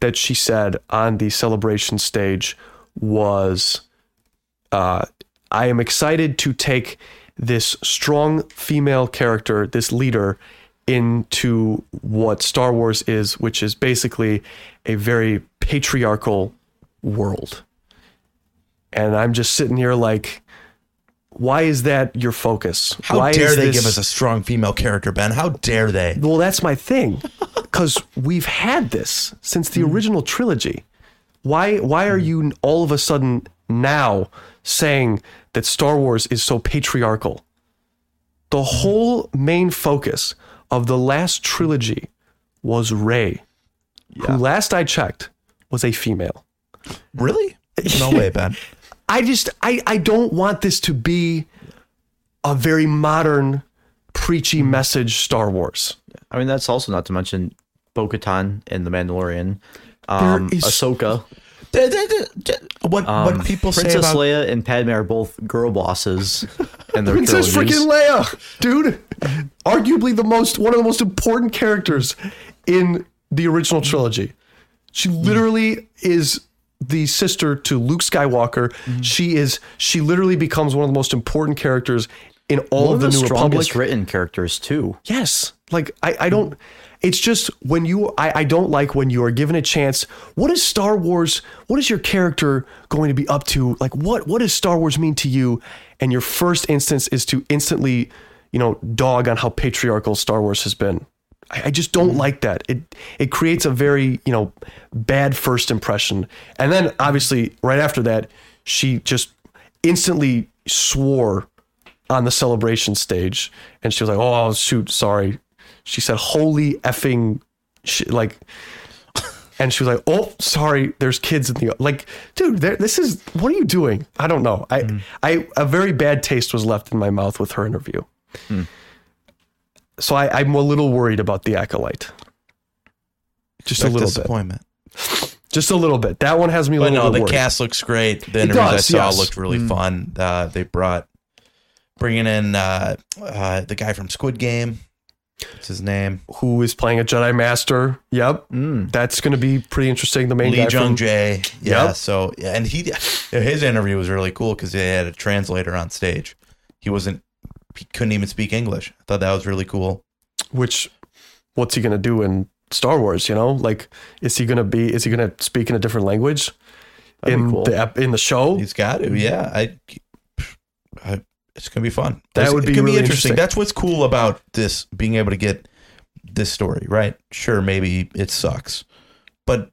that she said on the celebration stage was, uh, "I am excited to take this strong female character, this leader." into what Star Wars is, which is basically a very patriarchal world. And I'm just sitting here like, why is that your focus? How why dare they this- give us a strong female character, Ben? How dare they? well, that's my thing, because we've had this since the mm. original trilogy. Why? Why are mm. you all of a sudden now saying that Star Wars is so patriarchal? The whole main focus of the last trilogy was Rey, who last I checked was a female. Really? No way, Ben. I just I I don't want this to be a very modern preachy message Star Wars. I mean, that's also not to mention Bo Katan and The Mandalorian. Um, is- Ahsoka. What Um, what people say Princess about Leia and Padme are both girl bosses and in their Princess trilogies. freaking Leia, dude. Arguably the most one of the most important characters in the original trilogy. She literally is the sister to Luke Skywalker. She is she literally becomes one of the most important characters in all One of the, of the New strongest Republic. written characters too. Yes. Like I, I don't it's just when you I, I don't like when you are given a chance. What is Star Wars? What is your character going to be up to? Like what what does Star Wars mean to you? And your first instance is to instantly, you know, dog on how patriarchal Star Wars has been. I, I just don't mm-hmm. like that. It it creates a very, you know, bad first impression. And then obviously right after that, she just instantly swore on the celebration stage and she was like oh shoot sorry she said holy effing sh-, like and she was like oh sorry there's kids in the like dude there, this is what are you doing i don't know i i a very bad taste was left in my mouth with her interview so I, i'm a little worried about the acolyte just a little bit disappointment? just a little bit that one has me a But little no, bit the worried. cast looks great. The interviews I does, saw yes. looked really fun. Uh, they brought bringing in uh, uh, the guy from Squid Game. What's his name? who is playing a jedi master yep hmm. that's going to be pretty interesting the main Lee guy Jung from Jae. Yeah. Yep. So yeah, and he his interview was really cool because they had a translator on stage. He wasn't. He couldn't even speak English. I thought that was really cool. which what's he going to do in Star Wars, you know? Like is he going to be is he going to speak in a different language That'd in cool. the in the show? He's got to. Yeah. I. I it's gonna be fun. That It's- would it be could really interesting. interesting. That's what's cool about this being able to get this story right. Sure, maybe it sucks, but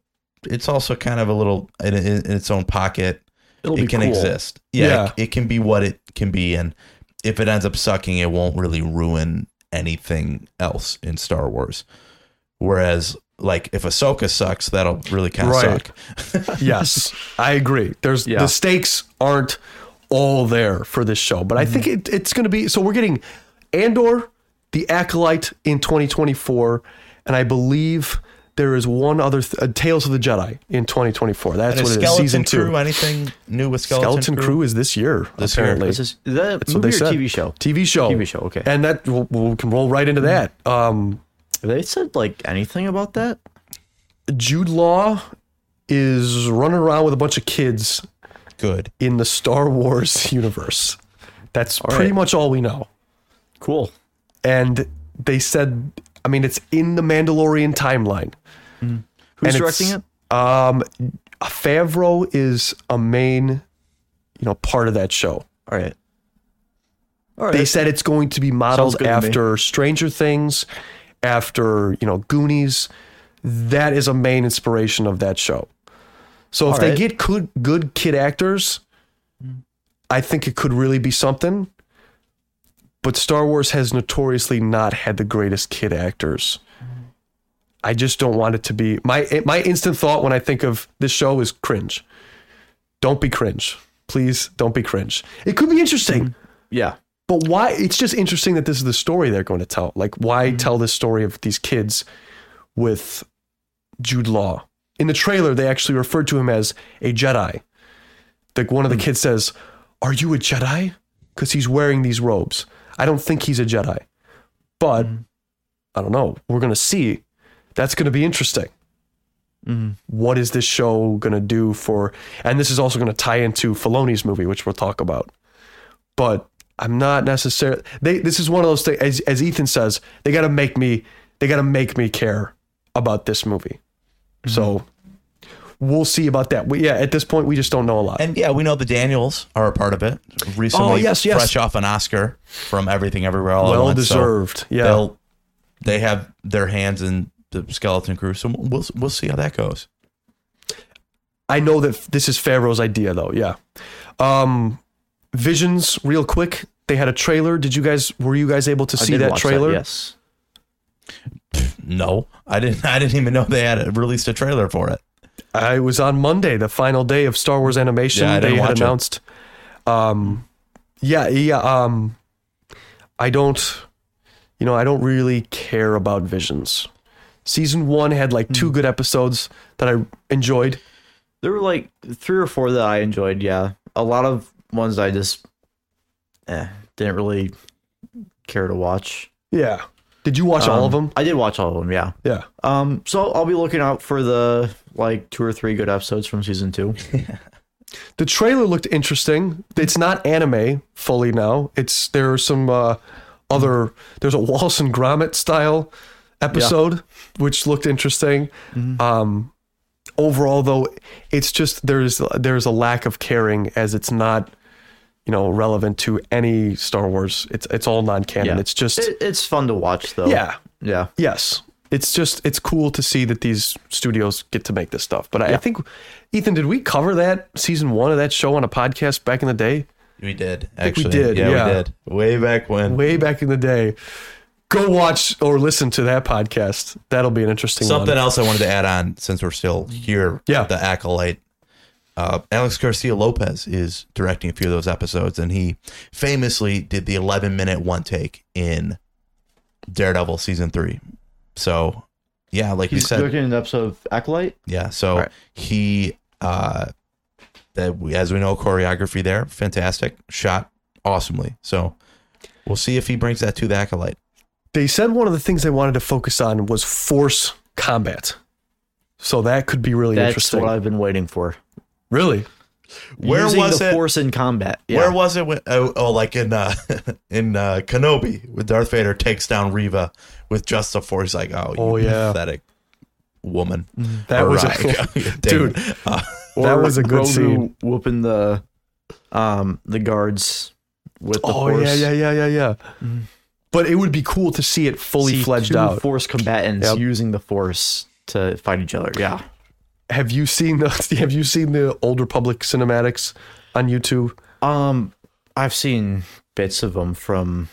it's also kind of a little in, in, in its own pocket. It'll it be can cool. exist. Yeah, Yeah. It, it can be what it can be, and if it ends up sucking, it won't really ruin anything else in Star Wars. Whereas, like, if Ahsoka sucks, that'll really kind of Right. suck. yes, I agree. There's Yeah. the stakes aren't all there for this show, but I think Mm-hmm. it, it's going to be. So we're getting Andor, the Acolyte in 2024, and I believe there is one other th- uh, Tales of the Jedi in 2024. That's And what is it is. Skeleton Season Crew two. anything new with Skeleton, Skeleton Crew? is this year. This year. apparently. Is, this, is that That's what movie they or said. TV show? TV show. TV show, okay. And that we'll, we can roll right into that. Um, Have they said like anything about that? Jude Law is running around with a bunch of kids Good. in the Star Wars universe. That's right. pretty much all we know. Cool. And they said, I mean, it's in the Mandalorian timeline. Who's And directing it? Um, Favreau is a main, you know, part of that show. All right. All right. They said it's going to be modeled good to me. after Stranger Things, after you know Goonies. That is a main inspiration of that show. So if All they right. get good, good kid actors, I think it could really be something. But Star Wars has notoriously not had the greatest kid actors. I just don't want it to be my my instant thought when I think of this show is cringe. Don't be cringe, please. Don't be cringe. It could be interesting. Mm-hmm. yeah. But why? It's just interesting that this is the story they're going to tell. Like, why mm-hmm. tell this story of these kids with Jude Law? In the trailer, they actually referred to him as a Jedi. Like, one of the hmm. kids says, Are you a Jedi? Because he's wearing these robes. I don't think he's a Jedi. But hmm. I don't know. We're going to see. That's going to be interesting. Hmm. What is this show going to do for. And this is also going to tie into Filoni's movie, which we'll talk about but I'm not necessarily. They this is one of those things. As, as Ethan says, they got to make me. They got to make me care about this movie. So we'll see about that. We, yeah, at this point, we just don't know a lot. And yeah, we know the Daniels are a part of it. Recently, Oh, yes, yes. fresh off an Oscar from Everything Everywhere All at well Once, so deserved. yeah. They'll have their hands in the Skeleton Crew, so we'll we'll see how that goes. I know that this is Favreau's idea, though. Yeah. Um, Visions, real quick. They had a trailer. Did you guys? Were you guys able to I see that watch trailer? yes. No, I didn't. I didn't even know they had released a trailer for it. I was on Monday, the final day of Star Wars animation. Yeah, I didn't they had watch it. announced. Um, yeah, yeah. Um, I don't. You know, I don't really care about Visions. Season one had like Hmm. two good episodes that I enjoyed. There were like three or four that I enjoyed. Yeah, a lot of ones I just eh, didn't really care to watch. Yeah. Did you watch all of Um, them? I did watch all of them. Yeah. Yeah. Um. So I'll be looking out for the like two or three good episodes from season two. The trailer looked interesting. It's not anime fully now. It's there are some uh, other. There's a Wallace and Gromit style episode which looked interesting. Um, overall, though, it's just there's there's a lack of caring as it's not you know relevant to any Star Wars. It's it's all non canon. Yeah. It's just It, it's fun to watch though. yeah. Yeah. Yes. It's just it's cool to see that these studios get to make this stuff. But I, I think Ethan, did we cover that season one of that show on a podcast back in the day? We did. think we did, Yeah, yeah. we did. Way back when. Way back in the day. Go watch or listen to that podcast. That'll be an interesting Something one. else I wanted to add on since we're still here. Yeah. The acolyte. Uh, Alex Garcia Lopez is directing a few of those episodes, and he famously did the 11 minute one take in Daredevil season three. So, yeah, like He's you said, looking at an episode of Acolyte. yeah. So Right. he, uh, that we, as we know, choreography there, fantastic, shot awesomely. So we'll see if he brings that to the acolyte. They said one of the things they wanted to focus on was force combat. So that could be really That's interesting. what I've been waiting for. Really? Where Using was the it? force in combat? Yeah. Where was it? When, oh, oh, like in uh, in uh, Kenobi, with Darth Vader takes down Reva with just the Force. Like, oh, you Oh, yeah. pathetic woman. That Or, was uh, a, Damon. dude. Uh, that was a good Grogu scene. Whooping the um the guards with the Oh force. yeah, yeah, yeah, yeah, yeah. But it would be cool to see it fully See fledged out. force combatants Yep. using the force to fight each other. Yeah. Have you seen the Have you seen the Old Republic cinematics on YouTube? Um, I've seen bits of them from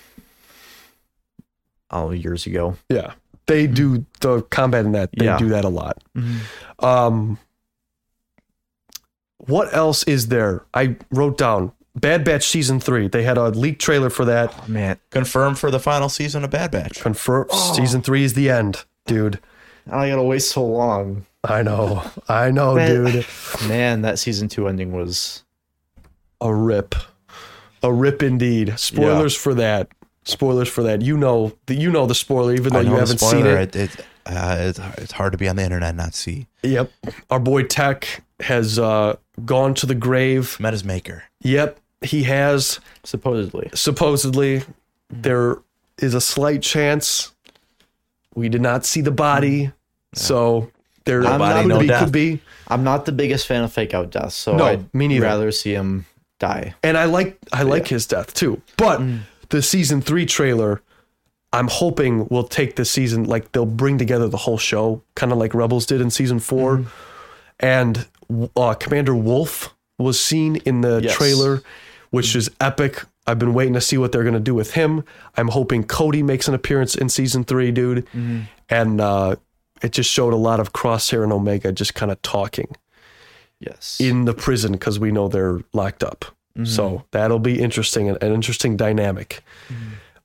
oh years ago. Yeah. They do the combat in that. They Yeah. do that a lot. Um, what else is there? I wrote down Bad Batch season three. They had a leaked trailer for that. Oh, man, Confirmed for the final season of Bad Batch. Confirm season three is the end, dude. I gotta wait so long. I know. I know, But- dude. Man, that season two ending was A rip. A rip indeed. Spoilers for that. Spoilers for that. You know the you know the spoiler, even though I know you haven't seen it. It, it, uh, it's, it's hard to be on the internet and not see. Yep. Our boy Tech has uh, gone to the grave. Met his maker. Yep, he has. supposedly. Supposedly, there is a slight chance we did not see the body, so there No body, could no be, death. could be. I'm not the biggest fan of fake out deaths, so No, I'd me neither. rather see him die. and I like I like his death too. But the season three trailer, I'm hoping will take the season like they'll bring together the whole show, kind of like Rebels did in season 4 And uh, Commander Wolffe was seen in the Yes. trailer, which is epic. I've been waiting to see what they're gonna do with him. I'm hoping Cody makes an appearance in season three, dude. And uh, it just showed a lot of Crosshair and Omega just kind of talking Yes. in the prison because we know they're locked up. So that'll be interesting, an, an interesting dynamic,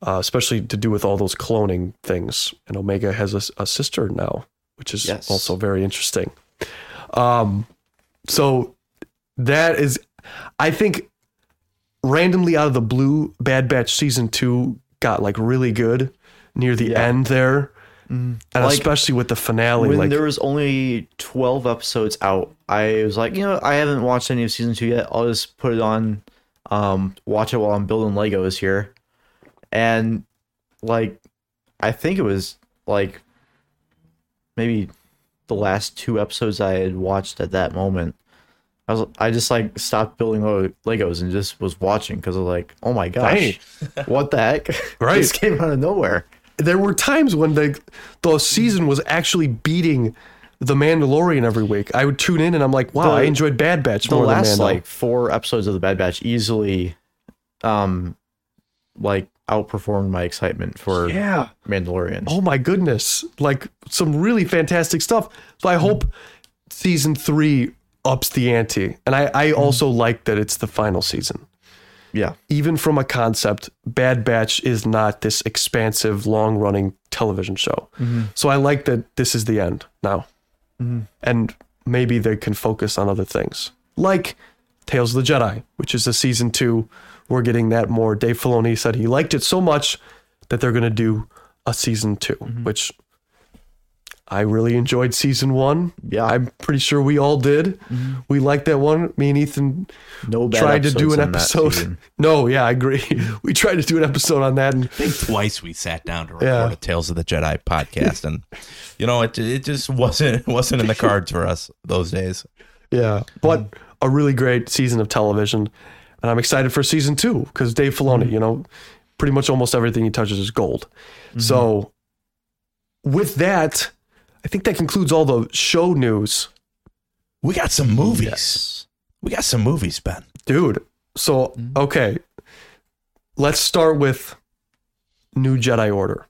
uh, especially to do with all those cloning things. And Omega has a sister now, which is Yes. also very interesting. Um, so that is, I think, randomly out of the blue, Bad Batch season two got like really good near the Yeah. end there, and Like, especially with the finale. when like there was only 12 episodes out i was like you know i haven't watched any of season two yet. I'll just put it on um watch it while i'm building legos here and like i think it was like maybe the last two episodes i had watched at that moment. I was i just like stopped building legos and just was watching because i was like oh my gosh what the heck? Right. this came out of nowhere there were times when the the season was actually beating the Mandalorian every week. I would tune in and I'm like, wow, The- I enjoyed Bad Batch the more last than Mando. like four episodes of the Bad Batch easily, um, like outperformed my excitement for yeah. Mandalorian. Oh my goodness. Like some really fantastic stuff. So I hope season three ups the ante. And I, I also like that it's the final season. Yeah, Even from a concept, Bad Batch is not this expansive, long running television show. Mm-hmm. So I like that this is the end now. Mm-hmm. And maybe they can focus on other things. Like Tales of the Jedi, which is a season two. We're getting that more. Dave Filoni said he liked it so much that they're going to do a season 2 mm-hmm. which I really enjoyed season one. Yeah. I'm pretty sure we all did. Mm-hmm. We liked that one. Me and Ethan no bad tried to do episodes an that episode. No, yeah, I agree. we tried to do an episode on that, and I think twice we sat down to record Yeah. a Tales of the Jedi podcast, and you know it it just wasn't wasn't in the cards for us those days. yeah, but a really great season of television, and I'm excited for season two because Dave Filoni, mm-hmm. you know, pretty much almost everything he touches is gold. Mm-hmm. So, with that, I think that concludes all the show news, We got some movies. We got some movies, Ben. dude. So, mm-hmm. okay, let's start with New Jedi Order.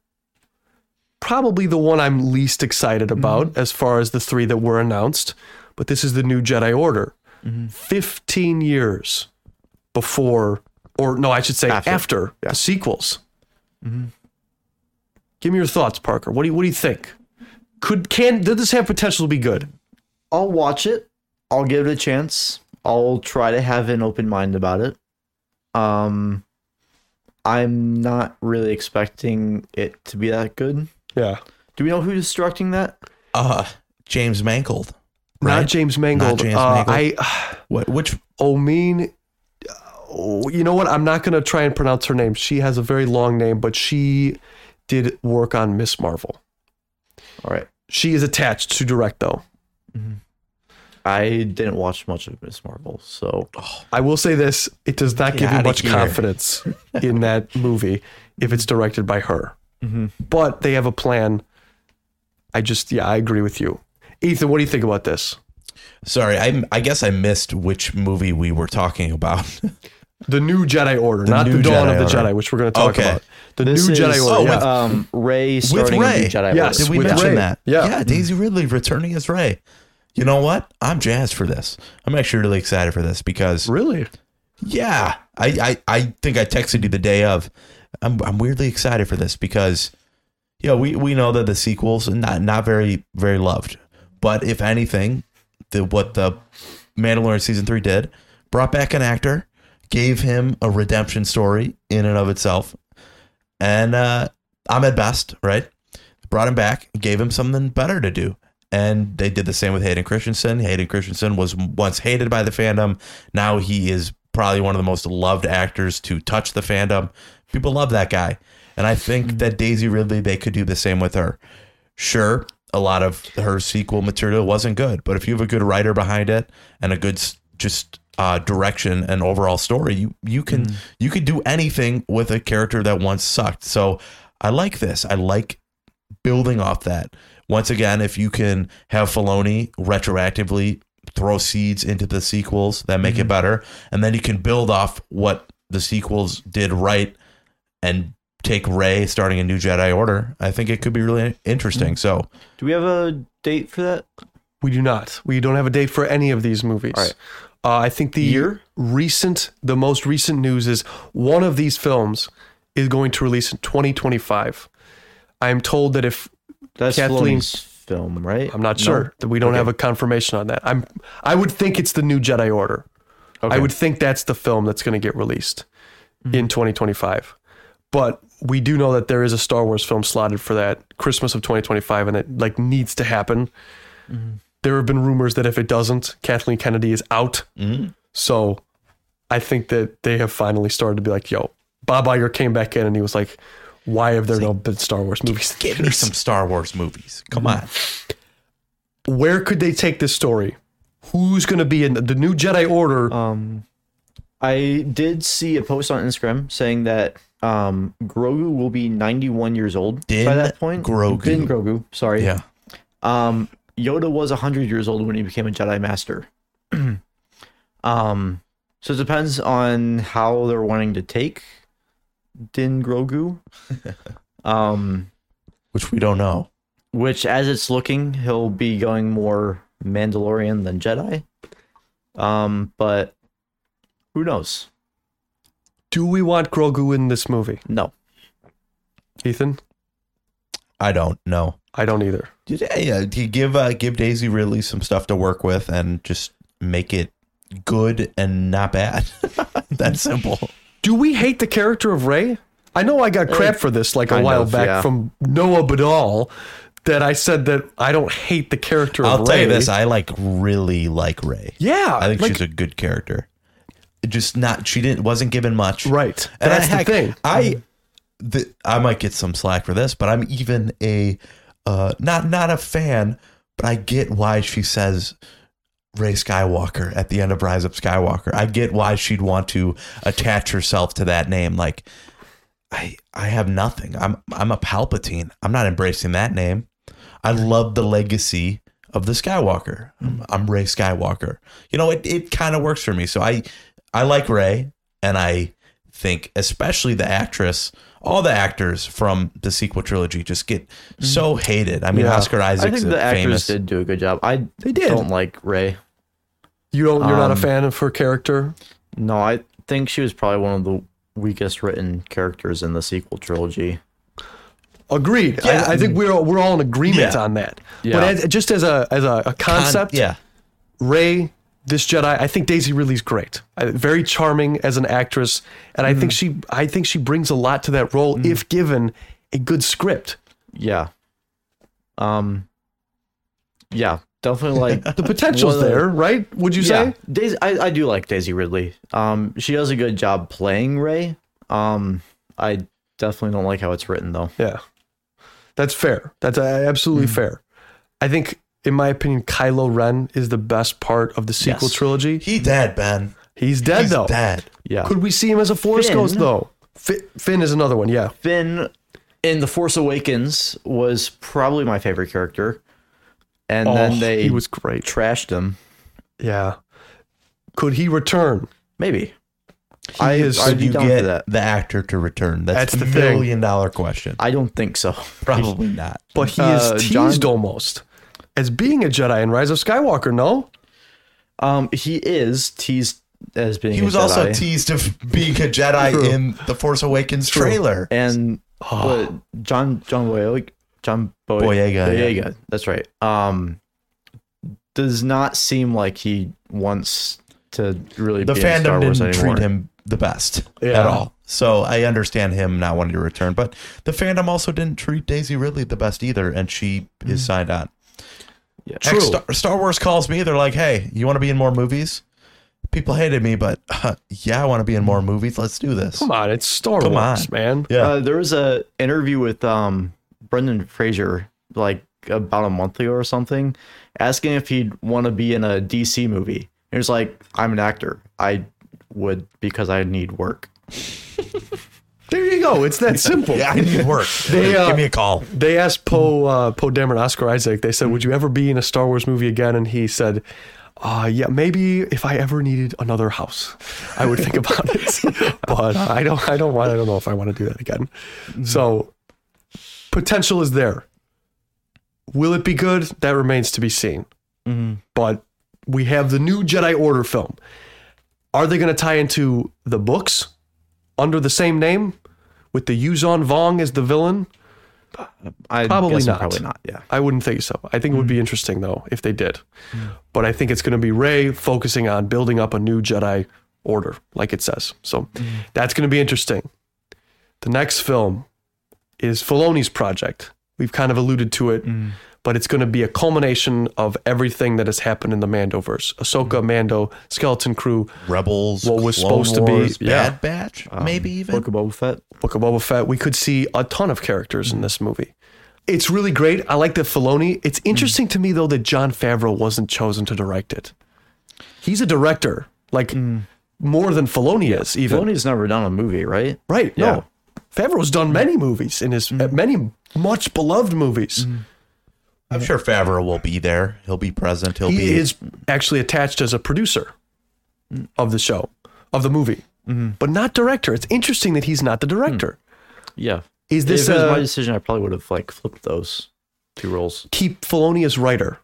Probably the one I'm least excited about mm-hmm. as far as the three that were announced, but this is the New Jedi Order. Mm-hmm. 15 years before, or no, I should say after, After, the sequels. Give me your thoughts, Parker. What do you, what do you think? Could can did this have potential to be good? I'll watch it. I'll give it a chance. I'll try to have an open mind about it. Um, I'm not really expecting it to be that good. Yeah, Do we know who's directing that? Uh James Mangold. not James Mangold. Not James uh, Mangold. I What which Omin. Oh, you know what? I'm not gonna try and pronounce her name. She has a very long name, but she did work on Miss Marvel. All right. She is attached to direct though. Mm-hmm. I didn't watch much of Miss Marvel, so oh. I will say this: it does not give you much here. confidence in that movie if it's directed by her. Mm-hmm. But they have a plan. I just, yeah, I agree with you, Ethan. What do you think about this? sorry, I I guess I missed which movie we were talking about. The new Jedi Order, The not the new Dawn Jedi of the Order. Jedi, which we're going to talk Okay. about. The This new is, Jedi Order. oh, yeah. with- um, Rey with starting a Rey. new Jedi Yes. Did we with mention Rey. that? Yeah. Yeah, Daisy Ridley returning as Rey. You know what? I'm jazzed for this. I'm actually really excited for this because really? yeah, I, I, I think I texted you the day of. I'm I'm weirdly excited for this because you know, we, we know that the sequels are not not very very loved. But if anything, the what the Mandalorian season three did, brought back an actor, gave him a redemption story in and of itself. And uh Ahmed Best, right? Brought him back, gave him something better to do. And they did the same with Hayden Christensen. Hayden Christensen was once hated by the fandom. Now he is probably one of the most loved actors to touch the fandom. People love that guy. And I think that Daisy Ridley, they could do the same with her. Sure, a lot of her sequel material wasn't good, but if you have a good writer behind it and a good just uh, direction and overall story, you you can mm. you could do anything with a character that once sucked. So I like this. I like building off that. Once again, if you can have Filoni retroactively throw seeds into the sequels that make it mm-hmm. better, and then you can build off what the sequels did right and take Rey starting a new Jedi Order, I think it could be really interesting. Mm. So Do we have a date for that? We do not. We don't have a date for any of these movies. All right. Uh, I think the Year? recent, the most recent news is one of these films is going to release in 2025. I am told that if That's Kathleen- Filoni's film, right? I'm not No? sure that we don't Okay. have a confirmation on that. I'm I would think it's the new Jedi Order. I would think that's the film that's going to get released Mm-hmm. in 2025. But we do know that there is a Star Wars film slotted for that Christmas of 2025 and it like needs to happen. Mm-hmm. There have been rumors that if it doesn't, Kathleen Kennedy is out. So I think that they have finally started to be like, yo, Bob Iger came back in and he was like, why have there no been Star Wars movies? in give me some Star Wars movies. Come on. Where could they take this story? Who's going to be in the, the new Jedi Order? Um, I did see a post on Instagram saying that um, Grogu will be 91 years old Din by that point. Grogu. Din Grogu. Sorry. Yeah. Um, Yoda was 100 years old when he became a Jedi Master. um, so it depends on how they're wanting to take Din Grogu. um, Which we don't know. which, as it's looking, he'll be going more Mandalorian than Jedi. Um, but who knows? Do we want Grogu in this movie? No. Ethan? I don't know. I don't either. Yeah, yeah. You give uh, give Daisy Ridley some stuff to work with and just make it good and not bad. that simple. Do we hate the character of Rey? I know I got crap for this like a kind while of, back yeah. from Noah Badal that I said that I don't hate the character I'll of tell you this: I like really like Rey. yeah, I think like- she's a good character. Just not she didn't wasn't given much. right. And That's I, the thing. I the, I might get some slack for this, but I'm even a uh, not not a fan, but I get why she says Rey Skywalker at the end of Rise of Skywalker. I get why she'd want to attach herself to that name. Like I I have nothing. I'm I'm a Palpatine. I'm not embracing that name. I love the legacy of the Skywalker. I'm, I'm Rey Skywalker. You know, it, it kind of works for me. So I I like Rey, and I think especially the actress, all the actors from the sequel trilogy just get so hated. I mean, Yeah. Oscar I think the actors famous. did do a good job. I They did. don't like Rey. You don't. You're not a Um, fan of her character. No, I think she was probably one of the weakest written characters in the sequel trilogy. Agreed. Yeah. I, I think we're we're all in agreement Yeah. on that. Yeah. But as, just as a as a, a concept, yeah. Rey, this Jedi, I think Daisy Ridley's great. Uh, Very charming as an actress, and I Mm. think she I think she brings a lot to that role if given a good script. Yeah. Um. Yeah, definitely like The potential's uh, there, right? Would you yeah, say? Daisy. I, I do like Daisy Ridley. Um, she does a good job playing Rey. Um, I definitely don't like how it's written though. Yeah. That's fair. That's uh, absolutely Hmm. fair. I think, in my opinion, Kylo Ren is the best part of the sequel Yes. trilogy. He dead, Ben. He's dead He's though. dead. Yeah. Could we see him as a Force Finn. Ghost though? Fi- Finn is another one. Yeah. Finn in The Force Awakens was probably my favorite character, and Oh, then they he was great. trashed him. Yeah. Could he return? Maybe. I, is- I'd be you down for get that. the actor to return? That's, That's the the thing. million dollar question. I don't think so. Probably not. But he Uh, is John- teased almost as being a Jedi in Rise of Skywalker. No, Um, he is teased as being. He a was also Jedi. teased of being a Jedi True. in the Force Awakens trailer. and what, John John Boyega, John Boy- Boyega, yeah. Boyega, that's right. Um, does not seem like he wants to really the be in Star fandom Wars didn't anymore. treat him the best Yeah. at all. So I understand him not wanting to return, but the fandom also didn't treat Daisy Ridley the best either, and she is signed on. Yeah. Heck, Star, Star Wars calls me. They're like, "Hey, you want to be in more movies?" People hated me, but uh, yeah, I want to be in more movies. Let's do this. come on, it's Star Come Wars, on. man. Yeah, Uh, there was a interview with um Brendan Fraser like about a month ago or something, asking if he'd want to be in a DC movie. He was like, "I'm an actor. I would because I need work." There you go. It's that simple. yeah, I need work. They, uh, Give me a call. They asked Poe uh, Poe Dameron, Oscar Isaac. They said, "Would you ever be in a Star Wars movie again?" And he said, uh, "Yeah, maybe if I ever needed another house, I would think about it. but I don't. I don't want. I don't know if I want to do that again. So potential is there. Will it be good? That remains to be seen. But we have the new Jedi Order film. Are they going to tie into the books under the same name with the Yuuzhan Vong as the villain? I Probably not. Probably not. Yeah. I wouldn't think so. I think it would be hmm. interesting though if they did. Hmm. But I think it's going to be Rey focusing on building up a new Jedi order, like it says. So hmm. that's going to be interesting. The next film is Filoni's project. We've kind of alluded to it, but it's going to be a culmination of everything that has happened in the Mandoverse. Ahsoka, mm-hmm. Mando, Skeleton Crew, Rebels, what was Clone supposed to be- Wars, yeah. Bad Batch, um, maybe even. Book of Boba Fett. Book of Boba Fett. We could see a ton of characters in mm-hmm. this movie. It's really great. I like that Filoni. It's mm-hmm. interesting to me though that Jon Favreau wasn't chosen to direct it. He's a director, like mm. more than Filoni is. Even Filoni's never done a movie, right? right? Yeah. No, Favreau's done many movies in his uh, many much beloved movies. I'm sure Favreau will be there. He'll be present. He'll He be. is actually attached as a producer of the show of the movie, mm-hmm. but not director. It's interesting that he's not the director. Hmm. Yeah. Is this if it was my decision, I probably would have like flipped those two roles. keep Filoni as writer?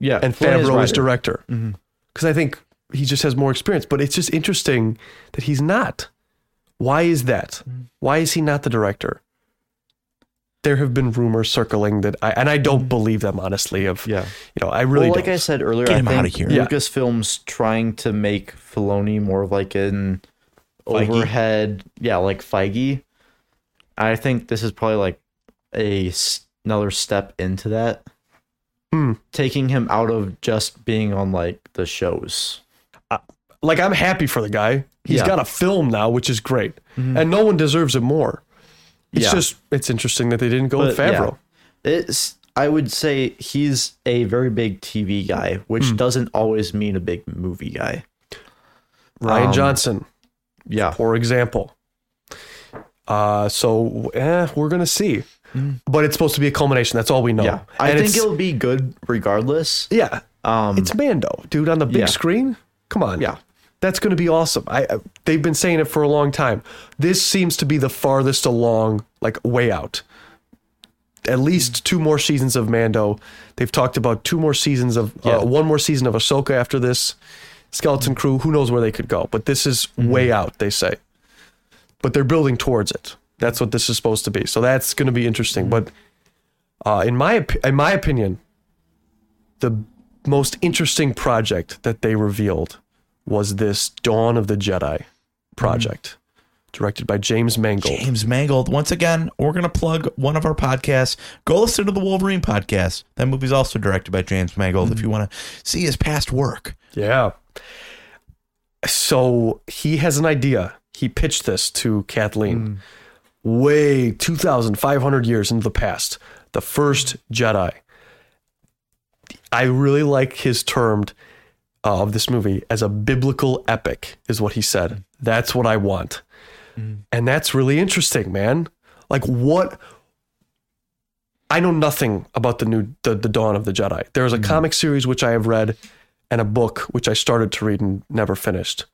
Yeah. and Filoni's Favreau as writer. director. Mm-hmm. Because I think he just has more experience. But it's just interesting that he's not. Why is that? Mm-hmm. Why is he not the director? There have been rumors circling that, I, and I don't mm. believe them honestly. Of Yeah. you know, I really well, like don't. I said earlier, Get I him think outta here. Yeah. Lucasfilm's trying to make Filoni more of like an Feige. overhead, yeah, like Feige. I think this is probably like a another step into that, Hmm. taking him out of just being on like the shows. Uh, like I'm happy for the guy. He's Yeah. got a film now, which is great, mm-hmm. and no one deserves it more. It's Yeah. just it's interesting that they didn't go with But, yeah. Favreau. It's I would say he's a very big TV guy, which Hmm. doesn't always mean a big movie guy. Rian Um, Johnson, Yeah. for example. Uh, so eh, we're gonna see, but it's supposed to be a culmination. That's all we know. Mm. Yeah. I And think it'll be good regardless. Yeah, Um it's Mando, dude, on the big yeah. screen. Come on, Yeah. That's going to be awesome. I I- they've been saying it for a long time. This seems to be the farthest along, like way out. At least two more seasons of Mando. They've talked about two more seasons of Yeah. uh, one more season of Ahsoka after this. Skeleton Crew. Who knows where they could go? But this is Mm-hmm. way out. They say, but they're building towards it. That's what this is supposed to be. So that's going to be interesting. Mm-hmm. But uh, in my in my opinion, the most interesting project that they revealed was this Dawn of the Jedi project, directed by James Mangold. James Mangold. Once again, we're going to plug one of our podcasts. Go listen to the Wolverine podcast. That movie's also directed by James Mangold if you want to see his past work. Yeah. So he has an idea. He pitched this to Kathleen hmm. way 2,500 years into the past. The first Jedi. I really like his termed of this movie as a biblical epic, is what he said. That's what I want. Mm. And that's really interesting, man. Like, what? I know nothing about the new the, the Dawn of the Jedi. There's a mm. comic series which I have read and a book which I started to read and never finished.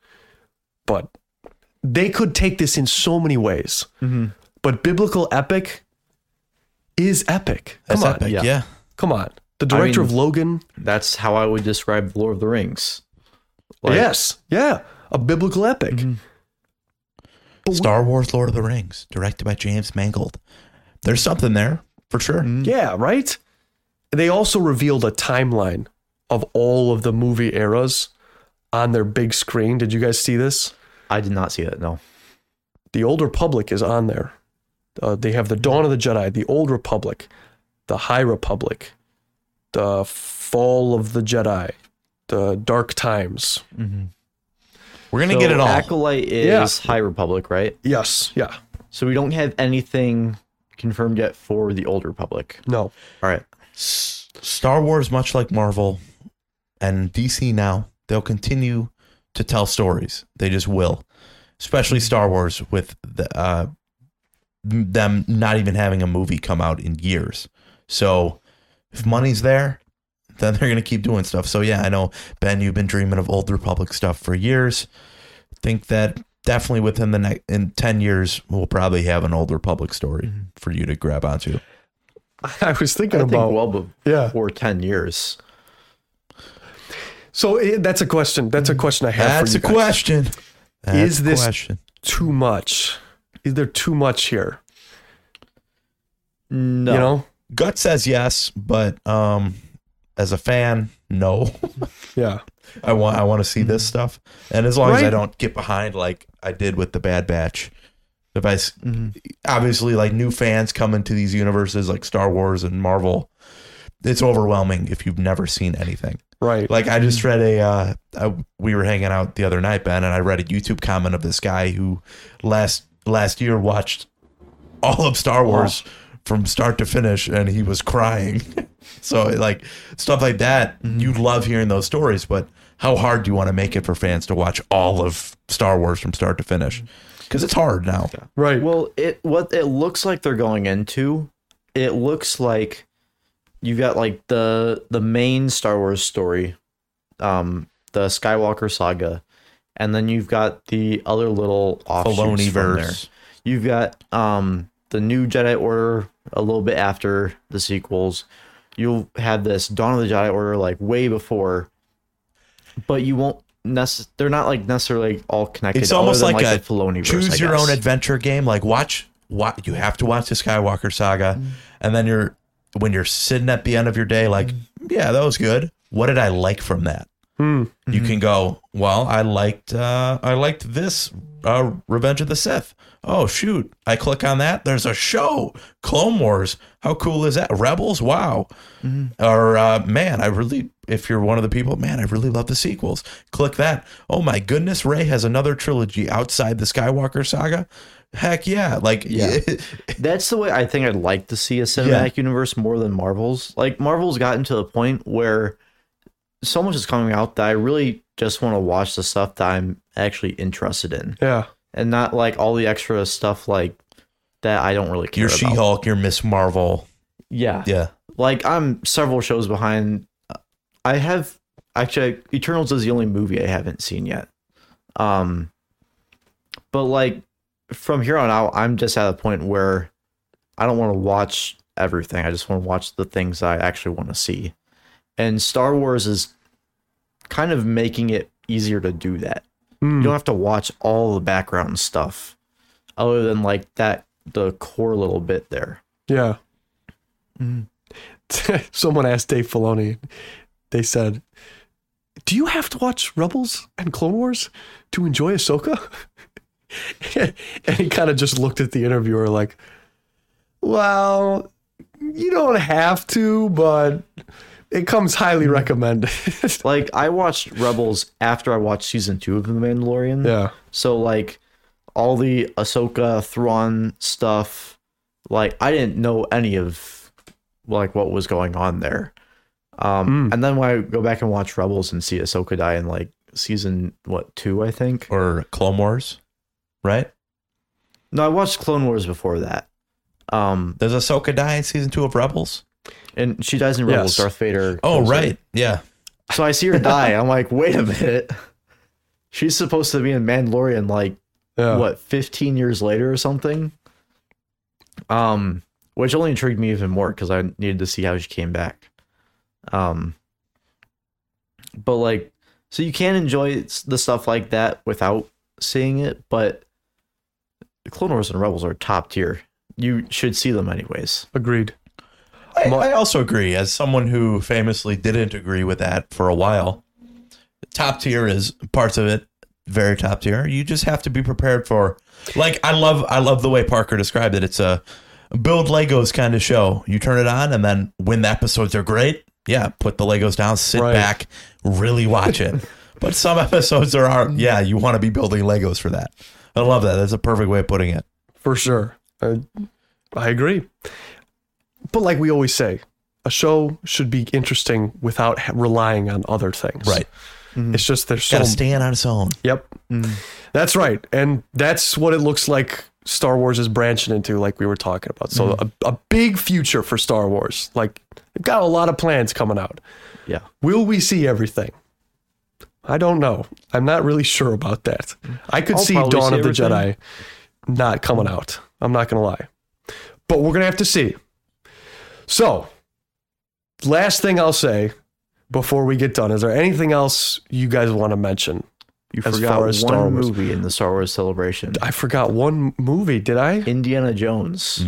But they could take this in so many ways. Mm-hmm. But biblical epic is epic. Come That's on. epic. yeah. Yeah. Come on. The director mean- of Logan. That's how I would describe Lord of the Rings. Like, yes. Yeah. A biblical epic. Star Wars Lord of the Rings, directed by James Mangold. There's something there for sure. Yeah, right? They also revealed a timeline of all of the movie eras on their big screen. Did you guys see this? I did not see that. No. The Old Republic is on there. Uh, they have the Dawn of the Jedi, the Old Republic, the High Republic, the Fall of the Jedi, the Dark Times. We're gonna So get it all. Acolyte is Yeah. High Republic, right? Yes, yeah, So we don't have anything confirmed yet for the Old Republic. no, All right. S- Star Wars, much like Marvel and DC now, they'll continue to tell stories. They just will, especially Star Wars with the, uh, them not even having a movie come out in years. So if money's there, then they're gonna keep doing stuff. So yeah, I know Ben, you've been dreaming of Old Republic stuff for years. Think that definitely within the next in ten years we'll probably have an Old Republic story for you to grab onto. I was thinking I think about well yeah. before 10 years. So eh, that's a question. That's a question I have That's for a guys. question. That's Is this- question? Too much? Is there too much here? No. You know? Gut says yes, but um, as a fan, no. Yeah. I want I want to see this stuff, and as long as I don't get behind like I did with the Bad Batch, if I s- obviously like new fans come into these universes like Star Wars and Marvel, it's overwhelming if you've never seen anything. Right. Like I just read a, uh, I, we were hanging out the other night, Ben, and I read a YouTube comment of this guy who last last year watched all of Star Wars from start to finish, and he was crying. so like stuff like that, you love hearing those stories, but how hard do you want to make it for fans to watch all of Star Wars from start to finish? Because it's hard now. right. Well, it what it looks like they're going into, it looks like you've got like the the main Star Wars story, um, the Skywalker saga, and then you've got the other little offshoots from there. You've got um the new Jedi Order a little bit after the sequels. You'll have this Dawn of the Jedi Order like way before, but you won't. Nece- they're not like necessarily all connected. It's almost other than, like, a the Filoniverse, choose I your own guess. adventure game. Like watch what you have to watch the Skywalker saga, Mm. and then you're when you're sitting at the end of your day, like, Mm. yeah, that was good. What did I like from that? Hmm. You can go, well, I liked uh, I liked this uh, Revenge of the Sith. Oh shoot! I click on that. There's a show, Clone Wars. How cool is that? Rebels. Wow. Or uh, man, I really. If you're one of the people, man, I really love the sequels. Click that. Oh my goodness, Rey has another trilogy outside the Skywalker saga. Heck yeah! Like Yeah. That's the way I think I'd like to see a cinematic universe more than Marvel's. Like Marvel's gotten to the point where so much is coming out that I really just want to watch the stuff that I'm actually interested in, yeah. and not like all the extra stuff like that I don't really care You're about. She Hulk. You're Miss Marvel. Yeah, Yeah. like I'm several shows behind. I have actually Eternals is the only movie I haven't seen yet. Um, but like from here on out, I'm just at a point where I don't want to watch everything. I just want to watch the things I actually want to see. And Star Wars is kind of making it easier to do that. Hmm. You don't have to watch all the background stuff other than like that the core little bit there. Yeah. Mm. Someone asked Dave Filoni. They said, "Do you have to watch Rebels and Clone Wars to enjoy Ahsoka?" and he kind of just looked at the interviewer like, "Well, you don't have to, but it comes highly recommended." like I watched Rebels after I watched season two of The Mandalorian. yeah. So like all the Ahsoka Thrawn stuff, like I didn't know any of like what was going on there. Um, and then when I go back and watch Rebels and see Ahsoka die in like season what two, I think. Or Clone Wars, right? No, I watched Clone Wars before that. Um, Does Ahsoka die in season two of Rebels? And she dies in Rebels. Yes. Darth Vader. Oh, right. Yeah. So I see her die. I'm like, wait a minute. She's supposed to be in Mandalorian like Yeah. what 15 years later or something. Um, which only intrigued me even more because I needed to see how she came back. Um, but like, so you can enjoy the stuff like that without seeing it, but the Clone Wars and Rebels are top tier. You should see them anyways. Agreed. I, I also agree. As someone who famously didn't agree with that for a while, top tier is parts of it very top tier. You just have to be prepared for. Like I love, I love the way Parker described it. It's a build Legos kind of show. You turn it on, and then when the episodes are great, yeah, put the Legos down, sit Right. back, really watch it. but some episodes are, are, yeah, you want to be building Legos for that. I love that. That's a perfect way of putting it. For sure. I, I agree. But like we always say, a show should be interesting without relying on other things. Right. Mm-hmm. It's just there's so Got to stand on its own. Yep. Mm. That's right. And that's what it looks like Star Wars is branching into, like we were talking about. So mm-hmm. a, a big future for Star Wars. Like they've got a lot of plans coming out. Yeah. Will we see everything? I don't know. I'm not really sure about that. I could I'll see Dawn see of the everything. Jedi not coming out. I'm not going to lie. But we're going to have to see. So, last thing I'll say before we get done is there anything else you guys want to mention? You As forgot far as one Star Wars. movie in the Star Wars celebration. I forgot one movie, did I? Indiana Jones.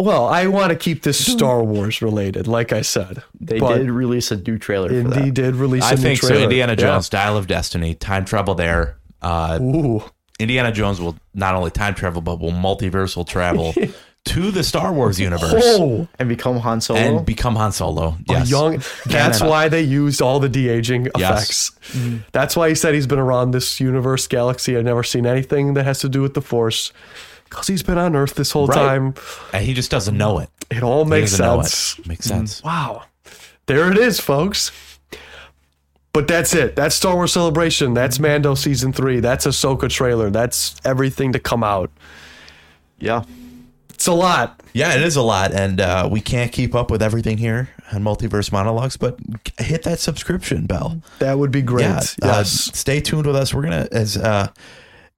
Well, I want to keep this Star Wars related, like I said. They did release a new trailer for Indy that. did release I a new think so. trailer. Indiana Yeah. Jones, Dial of Destiny, time travel there. Uh, Ooh. Indiana Jones will not only time travel, but will multiversal travel to the Star Wars universe Oh, and become Han Solo. and become Han Solo. Yes. young. That's why they used all the de aging Yes. effects. Mm-hmm. That's why he said he's been around this universe, galaxy. I've never seen anything that has to do with the Force. Because he's been on Earth this whole Right. time. And he just doesn't know it. It all makes doesn't know it. sense. Makes sense. Mm. Wow. There it is, folks. But that's it. That's Star Wars Celebration. That's mm-hmm. Mando season three. That's Ahsoka trailer. That's everything to come out. yeah. It's a lot. Yeah, it is a lot, and uh, we can't keep up with everything here on Multiverse Monologues. But hit that subscription bell. That would be great. Yeah, uh, yes. stay tuned with us. We're gonna as uh,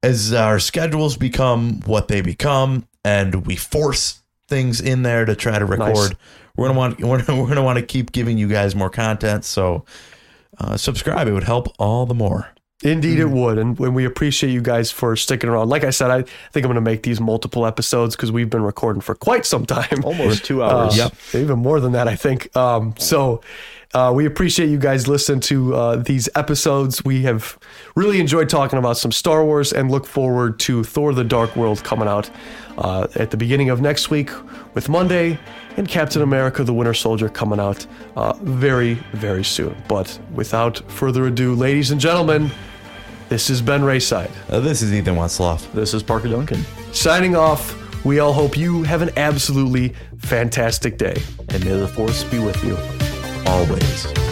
as our schedules become what they become, and we force things in there to try to record. Nice. We're gonna want we're, we're gonna want to keep giving you guys more content. So uh, subscribe; it would help all the more. Indeed, it would. And when we appreciate you guys for sticking around. Like I said, I think I'm going to make these multiple episodes because we've been recording for quite some time. Almost two Uh, hours. Yep. Even more than that, I think. Um, so uh, we appreciate you guys listening to uh, these episodes. We have really enjoyed talking about some Star Wars and look forward to Thor the Dark World coming out uh, at the beginning of next week with Monday and Captain America the Winter Soldier coming out uh, very, very soon. But without further ado, ladies and gentlemen, this is Ben Rayside. Uh, this is Ethan Wensloff. This is Parker Duncan. Signing off, we all hope you have an absolutely fantastic day. And may the force be with you. Always.